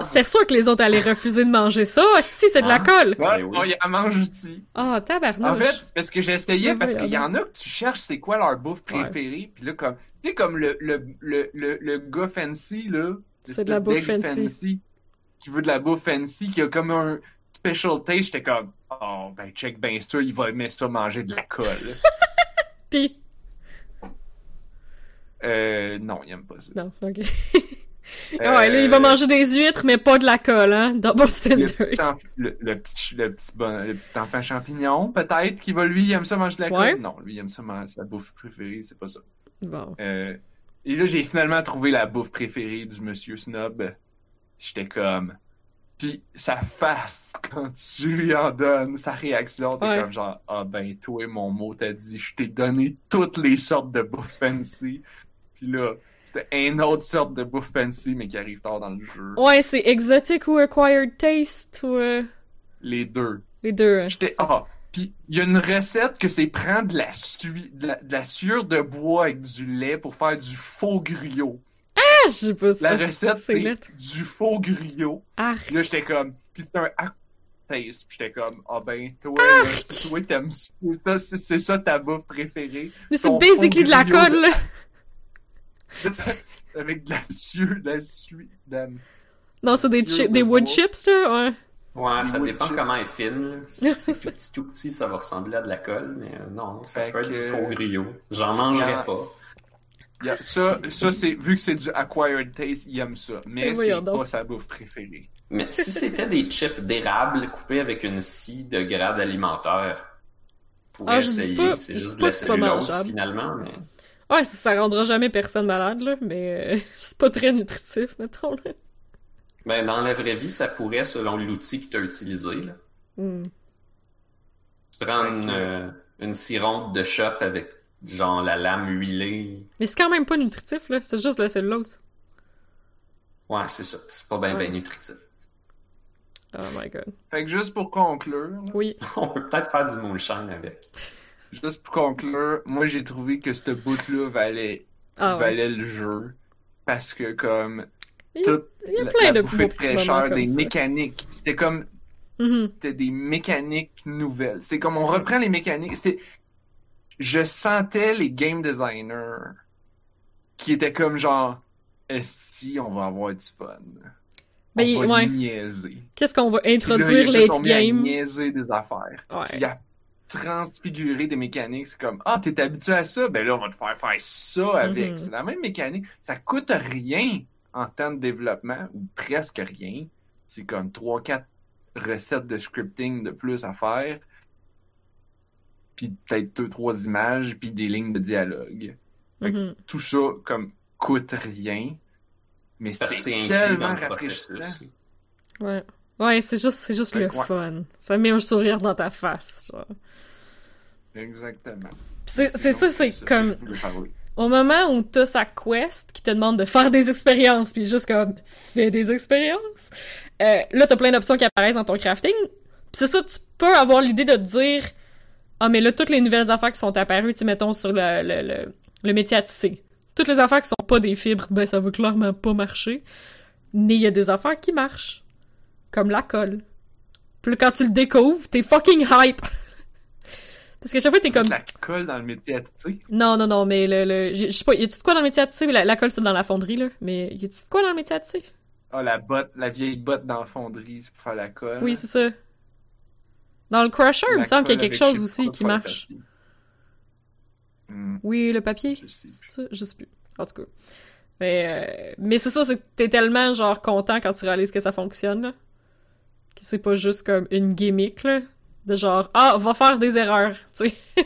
C'est sûr que les autres allaient refuser de manger ça. Si, c'est de la Ah. colle. ouais, Ben oui. on y la mange aussi. Ah, En tabarnouche. fait, c'est parce que j'ai essayé, Ben parce qu'il y en a que tu cherches c'est quoi leur bouffe préférée, puis là, comme, tu sais, comme le, le, le, le, le gars fancy, là. C'est de la bouffe fancy. Qui veut de la bouffe fancy, qui a comme un special taste, j'étais comme, oh, ben, check ben ça, il va aimer ça manger de la colle. Pis... euh, non, il aime pas ça. Non, ok. Ah ouais, là, il va Euh, manger des huîtres, mais pas de la colle, hein. Double Le standard. petit, enf- le, le petit, le, petit bon- le petit enfant champignon, peut-être, qui va, lui, il aime ça manger de la Ouais. colle. Non, lui, il aime ça manger sa bouffe préférée, c'est pas ça. Bon. Euh, et là, j'ai finalement trouvé la bouffe préférée du monsieur Snob. J'étais comme. Puis sa face quand tu lui en donnes, sa réaction, t'es Ouais. comme genre Ah ben toi, mon mot t'a dit, je t'ai donné toutes les sortes de bouffe fancy. Puis là, c'était une autre sorte de bouffe fancy, mais qui arrive tard dans le jeu. Ouais, c'est exotic ou acquired taste ou... euh, Les deux. Les deux. hein. J'étais. Ah! Puis il y a une recette que c'est prendre de la, sui- de la, de la sueur de bois avec du lait pour faire du faux griot. Ah, je sais pas La ça. recette, c'est du faux griot. Puis là, j'étais comme. Puis c'était un aftertaste. Puis j'étais comme, ah ben, toi, toi, t'aimes c'est ça, c'est c'est ça ta bouffe préférée. Mais c'est basically de la colle, là. Avec de la sueur, de la suie. de- Non, c'est des, Sur chi- de des wood chips, là, ouais. Ouais, ça dépend comment elle est fine. Si c'est tout petit, tout petit, ça va ressembler à de la colle, mais euh, non, ça Fait peut être du faux griot. J'en mangerai pas. Ça, ça c'est vu que c'est du acquired taste, il aime ça. Mais c'est donc. pas sa bouffe préférée. Mais si c'était des chips d'érable coupés avec une scie de grade alimentaire, pourrait Ah, je dis essayer. pas- C'est je juste dis de pas la cellulose finalement, mais Ouais, ça, ça rendra jamais personne malade, là, mais euh, c'est pas très nutritif, mettons, là. ben, dans la vraie vie, ça pourrait selon l'outil que tu as utilisé. Là. Tu prends Ok. une, euh, une cironde de shop avec genre la lame huilée. Mais c'est quand même pas nutritif, là, c'est juste de la cellulose. Ouais, c'est ça. C'est pas bien Ouais. ben nutritif. Oh my god. Fait que juste pour conclure, Oui. On peut peut-être faire du moonshine avec. Juste pour conclure, moi j'ai trouvé que ce bout-là valait, Ah ouais. valait le jeu. Parce que comme Il- toute Il y a plein la de bouffée de fraîcheur, des ça. mécaniques, c'était comme Mhm. c'était des mécaniques nouvelles. C'est comme on reprend les mécaniques. C'était, je sentais les game designers qui étaient comme genre, si on va avoir du fun. Ben, on va ouais. niaiser. Qu'est-ce qu'on va là, introduire ils se sont late mis à game? niaiser des affaires. Ouais. Puis à transfigurer des mécaniques. C'est comme, ah, t'es habitué à ça? Ben là, on va te faire faire ça avec. Mhm. C'est la même mécanique. Ça coûte rien en temps de développement, ou presque rien. C'est comme 3-4 recettes de scripting de plus à faire. Puis peut-être 2-3 images, puis des lignes de dialogue. Fait que Mhm. Tout ça, comme, coûte rien. Mais c'est tellement dans le rafraîchissant. Ouais. Ouais, c'est juste, c'est juste Fait le fun. Ça met un sourire dans ta face, genre. Exactement. C'est ça, c'est comme... Au moment où t'as sa quest qui te demande de faire des expériences, puis juste comme fais des expériences, euh, là t'as plein d'options qui apparaissent dans ton crafting. C'est ça, tu peux avoir l'idée de te dire ah mais là toutes les nouvelles affaires qui sont apparues, tu mettons sur le, le, le, le métier à tisser, toutes les affaires qui sont pas des fibres, ben ça va clairement pas marcher. Mais il y a des affaires qui marchent, comme la colle. Puis quand tu le découvres, t'es fucking hype. Parce que chaque fois t'es comme La colle dans le métier à tisser. non, non, non, mais le, le je sais pas, y a-tu de quoi dans le métier à tisser? La, la colle, c'est dans la fonderie, là. Mais y a-tu de quoi dans le métier à tisser? Ah, la botte, la vieille botte dans la fonderie, c'est pour faire la colle. Oui, c'est ça. Dans le crusher, il me semble qu'il y a quelque chose aussi qui marche. Hmm, Oui, le papier? je sais plus. Ça, je sais plus. En tout cas. Mais, euh, mais c'est ça, c'est que t'es tellement, genre, content quand tu réalises que ça fonctionne, là. Que c'est pas juste comme une gimmick, là. De genre, ah, va faire des erreurs, tu sais.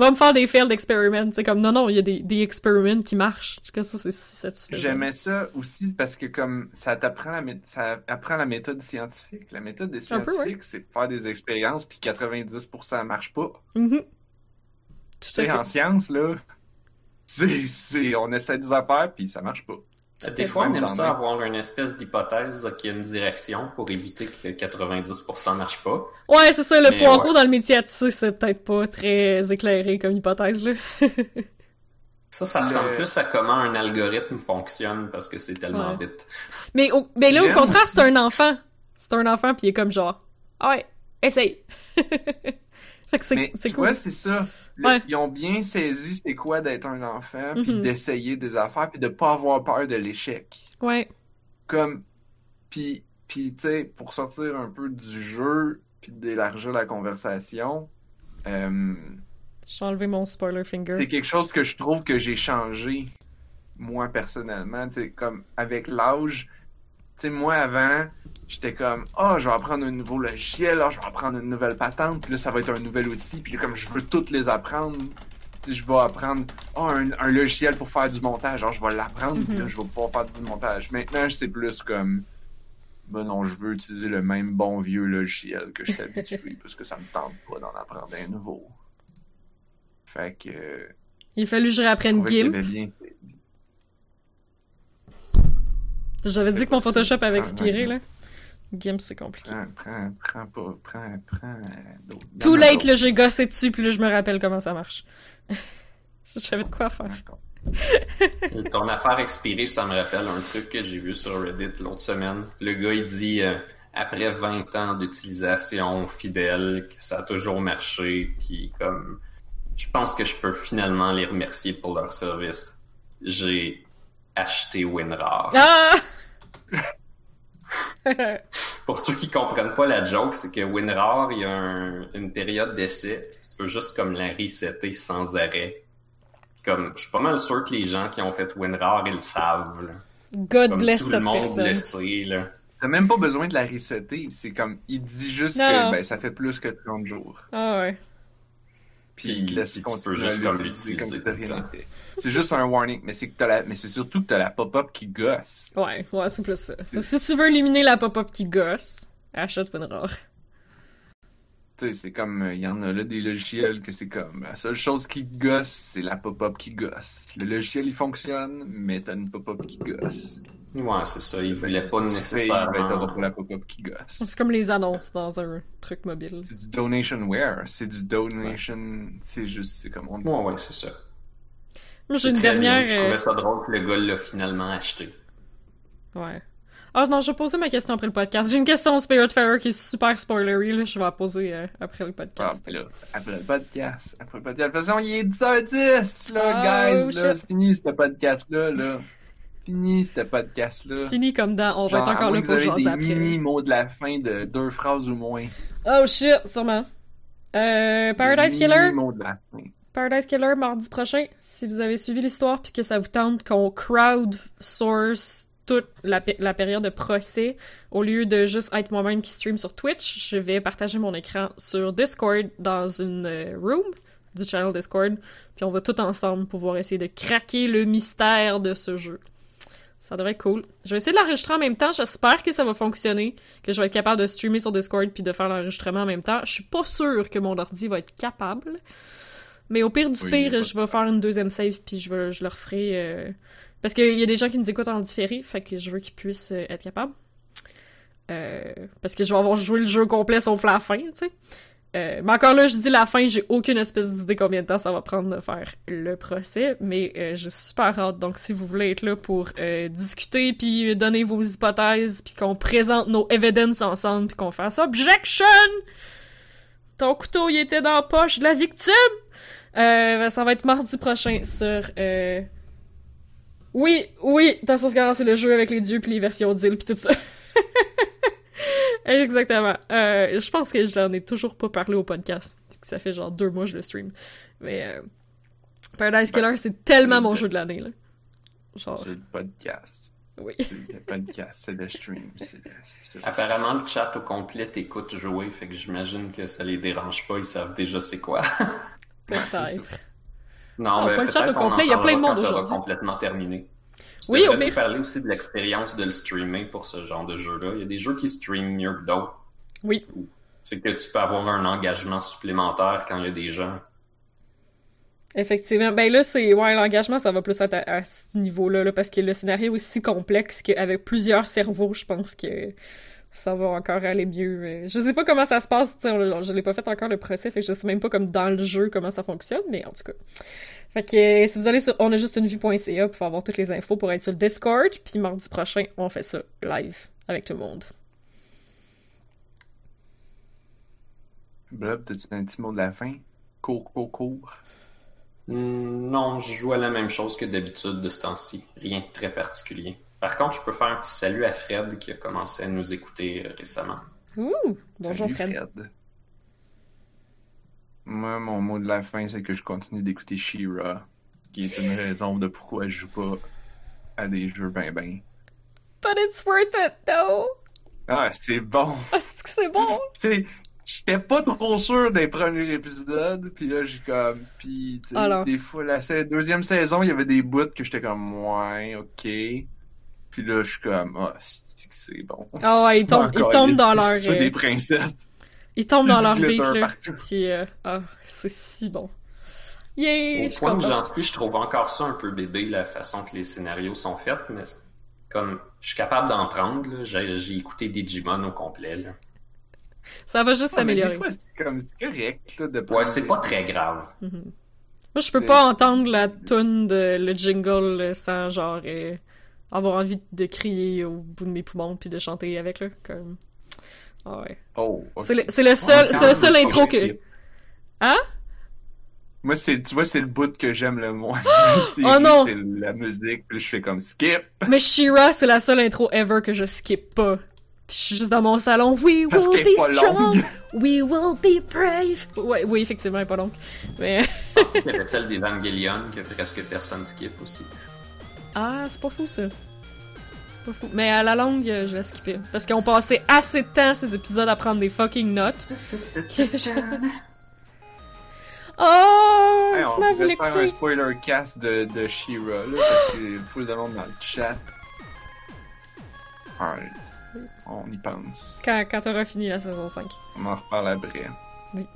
va me faire des failed experiments, sais, comme, non, non, il y a des, des experiments qui marchent. En tout cas, ça, c'est si satisfaisant. J'aimais ça aussi parce que comme ça t'apprend la, ça apprend la méthode scientifique. La méthode des ouais. scientifiques, c'est faire des expériences puis 90% marche pas. Mhm. Tout Tu sais, en science, là, c'est, c'est, on essaie des affaires puis ça marche pas. Des fois, on Même aime ça avoir une espèce d'hypothèse qui a une direction pour éviter que 90% marche pas. Ouais, c'est ça, le Mais poireau ouais. dans le métier à tisser, c'est peut-être pas très éclairé comme hypothèse, là. Ça, ça ressemble Le- plus à comment un algorithme fonctionne parce que c'est tellement Ouais. vite. mais, au, mais là, au contraire, c'est un enfant. C'est un enfant, puis il est comme genre, ah ouais, essaye. c'est cool. vois, c'est ça. Le- Ouais. Ils ont bien saisi c'est quoi d'être un enfant puis Mhm. d'essayer des affaires puis de pas avoir peur de l'échec. Ouais. comme puis puis tu sais pour sortir un peu du jeu puis d'élargir la conversation euh, J'ai enlevé mon spoiler finger. c'est quelque chose que je trouve que j'ai changé moi personnellement tu sais comme avec l'âge tu sais moi avant j'étais comme ah je vais apprendre un nouveau logiciel ah je vais apprendre une nouvelle patente puis là ça va être un nouvel outil puis là, comme je veux toutes les apprendre je vais apprendre ah, un, un logiciel pour faire du montage alors je vais l'apprendre puis là Mhm. je vais pouvoir faire du montage maintenant c'est plus comme ben non je veux utiliser le même bon vieux logiciel que je suis habitué parce que ça me tente pas d'en apprendre un nouveau fait que Il a fallu que je réapprenne GIMP. J'avais dit que mon. Photoshop avait expiré, là. GIMP, c'est compliqué. prends prends prends pas prends prends d'autres Too late, là, j'ai gossé dessus, puis là, je me rappelle comment ça marche. Je savais de quoi faire. Ton affaire expirée, ça me rappelle un truc que j'ai vu sur Reddit l'autre semaine. Le gars, il dit, euh, après 20 ans d'utilisation fidèle, que ça a toujours marché, puis comme, je pense que je peux finalement les remercier pour leur service. J'ai acheté WinRAR. Ah! Pour ceux qui comprennent pas la joke, c'est que WinRAR, il y a un- une période d'essai, tu peux juste comme la resetter sans arrêt. Comme, je suis pas mal sûr que les gens qui ont fait WinRAR, ils le savent. Là. God Comme bless tout cette le monde personne. le sait, là. T'as même pas besoin de la resetter. C'est comme, il dit juste Non, que non. ben, ça fait plus que 30 jours. Ah ouais. Puis il te laisse puis tu peux juste comme l'utiliser. C'est juste un warning, mais c'est que t'as la, mais c'est surtout que t'as la pop-up qui gosse. Ouais, ouais, c'est plus ça. Si tu veux éliminer la pop-up qui gosse, achète WinRAR. C'est comme, euh, il y en a là des logiciels que c'est comme, la seule chose qui gosse, c'est la pop-up qui gosse. Le logiciel, il fonctionne, mais t'as une pop-up qui gosse. Ouais, c'est ça. Ils voulaient pas fais, ben, t'auras nécessairement. pas la pop-up qui gosse. C'est comme les annonces dans un truc mobile. C'est du donationware, c'est du donation, c'est juste, c'est comme on Ouais, ouais, c'est ça. Moi, j'ai une très bien. dernière. Je euh, trouvais ça drôle que le gars l'a finalement acheté. Ouais. Ah non, je vais poser ma question après le podcast. J'ai une question au Spiritfarer qui est super spoilery, là. Je vais la poser euh, après le Ah, podcast. ben là, après le podcast, après le podcast. De toute façon, il est 10h10, là, Oh, guys, là. C'est fini, ce podcast-là, là. Fini, ce podcast-là. C'est fini comme dans. On va être encore là pour vous avez des après. mini mots de la fin de deux phrases ou moins. Oh shit, sûrement. Euh, Paradise Des Killer? mini de la fin. Paradise Killer mardi prochain. Si vous avez suivi l'histoire puis que ça vous tente qu'on crowdsource toute la, pé- la période de procès au lieu de juste être moi-même qui stream sur Twitch, je vais partager mon écran sur Discord dans une euh, room du channel Discord puis on va tout ensemble pouvoir essayer de craquer le mystère de ce jeu. Ça devrait être cool. Je vais essayer de l'enregistrer en même temps. J'espère que ça va fonctionner, que je vais être capable de streamer sur Discord puis de faire l'enregistrement en même temps. Je suis pas sûre que mon ordi va être capable. Mais au pire du Oui, pire, je vais faire une deuxième save puis je, vais, je le referai. euh, Parce qu'il y a des gens qui nous écoutent en différé, fait que je veux qu'ils puissent euh, être capables. Euh, Parce que je vais avoir joué le jeu complet sauf la fin, tu sais. Euh, mais encore là, je dis la fin, j'ai aucune espèce d'idée combien de temps ça va prendre de faire le procès, mais euh, j'ai super hâte. Donc, si vous voulez être là pour discuter, puis donner vos hypothèses, puis qu'on présente nos evidence ensemble, puis qu'on fasse objection! Ton couteau, il était dans la poche de la victime! Ben, ça va être mardi prochain sur... Oui, oui, Tassos c'est le jeu avec les dieux, puis les versions d'île, puis tout ça. Exactement. Euh, je pense que je l'en ai toujours pas parlé au podcast. parce que Ça fait genre deux mois que je le stream. Mais euh, Paradise Killer, c'est tellement mon le- jeu de l'année, là. Genre, C'est le podcast. oui. C'est le podcast, c'est le stream. Apparemment, le chat au complet t'écoute jouer, fait que j'imagine que ça les dérange pas, ils savent déjà c'est quoi. Peut-être. Non, Ah, ben, pas le chat au complet, il y a plein de monde aujourd'hui. complètement terminé. Tu Oui, devrais au pire. nous parler aussi de l'expérience de le streamer pour ce genre de jeu-là. Il y a des jeux qui streament mieux que d'autres. Oui. C'est que tu peux avoir un engagement supplémentaire quand il y a des gens. Effectivement. Ben là, c'est. Ouais, l'engagement, ça va plus être à, à ce niveau-là, là, parce que le scénario est si complexe qu'avec plusieurs cerveaux, je pense que ça va encore aller mieux. Euh, Je sais pas comment ça se passe, on- je l'ai pas fait encore le procès, fait que je sais même pas comme dans le jeu comment ça fonctionne, mais en tout cas. Fait que euh, si vous allez sur onajustunevie.ca pour avoir toutes les infos pour être sur le Discord, puis mardi prochain, on fait ça live avec tout le monde. Blob, t'as-tu un petit mot de la fin? Cours, cours, cours? Hmm, non, je joue à la même chose que d'habitude de ce temps-ci. Rien de très particulier. Par contre, je peux faire un petit salut à Fred qui a commencé à nous écouter euh, récemment. Ouh! Bonjour Salut, Fred. Moi, mon mot de la fin, c'est que je continue d'écouter She-Ra, qui est une raison de pourquoi je joue pas à des jeux ben ben. But it's worth it, though! Ah, c'est bon! Ah, c'est que c'est bon! Tu sais, j'étais pas trop sûr des premiers épisodes, puis là, j'ai comme... Puis, tu sais, Alors. des fois, la deuxième saison, il y avait des bouts que j'étais comme, ouais, ok. Puis là, je suis comme, ah, c'est que c'est bon. Ah ouais, ils tombent, ils tombent dans leur... fais euh, des princesses. Ils tombent dans leur beat, là. partout. Puis, euh, ah, c'est si bon. Yay! Au point où j'en suis, je trouve encore ça un peu bébé, la façon que les scénarios sont faits, mais comme je suis capable d'en prendre, là. j'ai j'ai écouté Digimon au complet. Là. Ça va juste Ouais, mais s'améliorer. fois, c'est comme, c'est correct, là, de Ouais, c'est pas très grave. Mhm. Moi, je peux C'est- pas entendre la tune de le jingle euh, sans, genre, euh, avoir envie de crier au bout de mes poumons puis de chanter avec, là. Comme... Ah ouais. Oh. C'est le, c'est le seul, Ouais, c'est le seul intro que... Hein? Moi, c'est, tu vois, c'est le bout que j'aime le moins. C'est- Oh non! C'est la musique, puis je fais comme skip. Mais Shira, c'est la seule intro ever que je skip pas. Puis je suis juste dans mon salon. We Parce will be strong. longue. We will be brave. Ouais, oui, effectivement, elle est pas longue. Mais Je pensais qu'il y avait celle d'Evangelion que presque personne skip aussi. Ah, c'est pas fou ça. C'est pas fou. Mais à la longue, euh, je l'ai skippé parce qu'on passait assez de temps ces épisodes à prendre des fucking notes. je- Oh, Hey, on voulait faire un spoiler cast de, de She-Ra, là, parce qu'il y a full de monde dans le chat. Alright. On y pense. Quand, quand t'auras fini la saison 5. On en reparle après. Oui.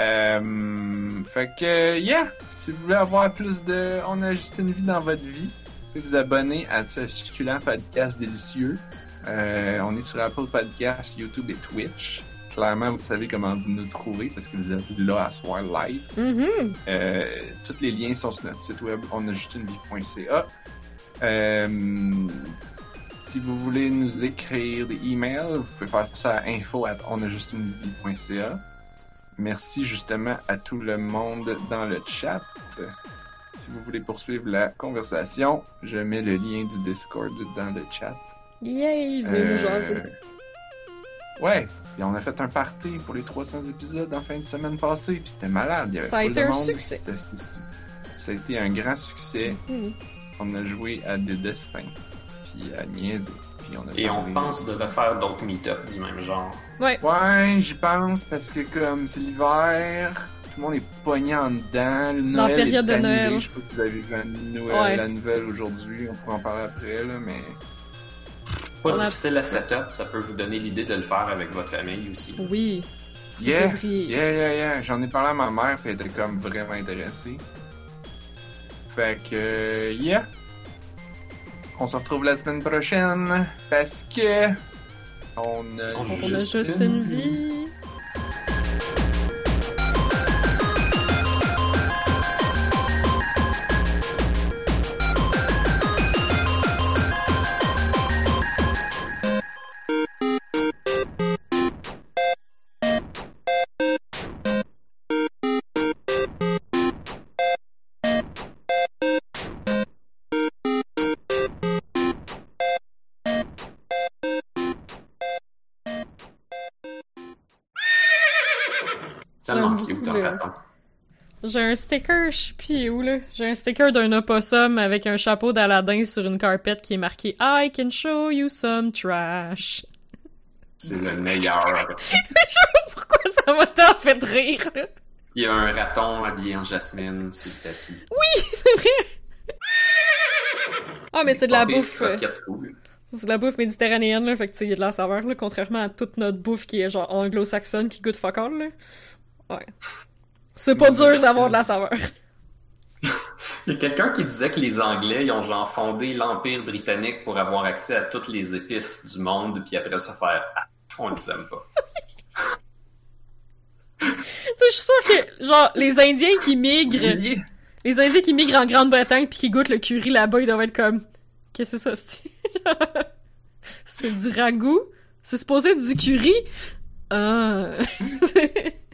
Euh, fait que, yeah! Si vous voulez avoir plus de On a juste une vie dans votre vie, pouvez vous abonner à ce succulent podcast délicieux. Euh, on est sur Apple Podcasts, YouTube et Twitch. Clairement, vous savez comment vous nous trouver parce que vous êtes là à soir live. Mhm. Euh, tous les liens sont sur notre site web onajustunevie.ca. Euh, si vous voulez nous écrire des emails, vous pouvez faire ça à info at onajustunevie.ca. Merci justement à tout le monde dans le chat. Si vous voulez poursuivre la conversation, je mets le lien du Discord dans le chat. Yay, venez nous Euh, jaser. Ouais, et on a fait un party pour les 300 épisodes en fin de semaine passée, puis c'était malade. Il y avait Ça a été un monde, succès. c'était- c'était- Ça a été un grand succès. Mhm. On a joué à des destins, puis à niaiser, puis on a Et on pense de refaire d'autres meet-ups du même genre. Ouais. Ouais, j'y pense parce que comme c'est l'hiver, tout le monde est pogné en dedans. Le Dans la Noël période est de. Noël. Je sais pas si vous avez vu la, Noël, Ouais. la nouvelle aujourd'hui. On pourra en parler après là, mais Pas On a- difficile à setup, ça peut vous donner l'idée de le faire avec votre famille aussi. Oui. yeah, yeah, yeah, yeah. J'en ai parlé à ma mère, puis elle était comme vraiment intéressée. Fait que yeah. On se retrouve la semaine prochaine parce que on a, On Juste une vie. J'ai un sticker, je sais plus où là. J'ai un sticker d'un opossum avec un chapeau d'Aladin sur une carpette qui est marqué I can show you some trash. C'est le meilleur. Pourquoi ça m'a tant fait rire là? Il y a un raton habillé en jasmine sur le tapis. C'est vrai! Ah, mais c'est de la Pas bouffe. euh. C'est de la bouffe méditerranéenne, là, fait que tu sais, il y a de la saveur, là, contrairement à toute notre bouffe qui est genre anglo-saxonne qui goûte fuck all, là. Ouais. C'est pas dur d'avoir de la saveur. Il y a quelqu'un qui disait que les Anglais, ils ont genre fondé l'Empire britannique pour avoir accès à toutes les épices du monde, puis après ça faire Ah, on les aime pas. Tu sais, je suis sûre que, genre, les Indiens qui migrent, les Indiens qui migrent en Grande-Bretagne pis qui goûtent le curry là-bas, ils doivent être comme, qu'est-ce que c'est ça, c'est C'est du ragoût? C'est supposé être du curry? Ah.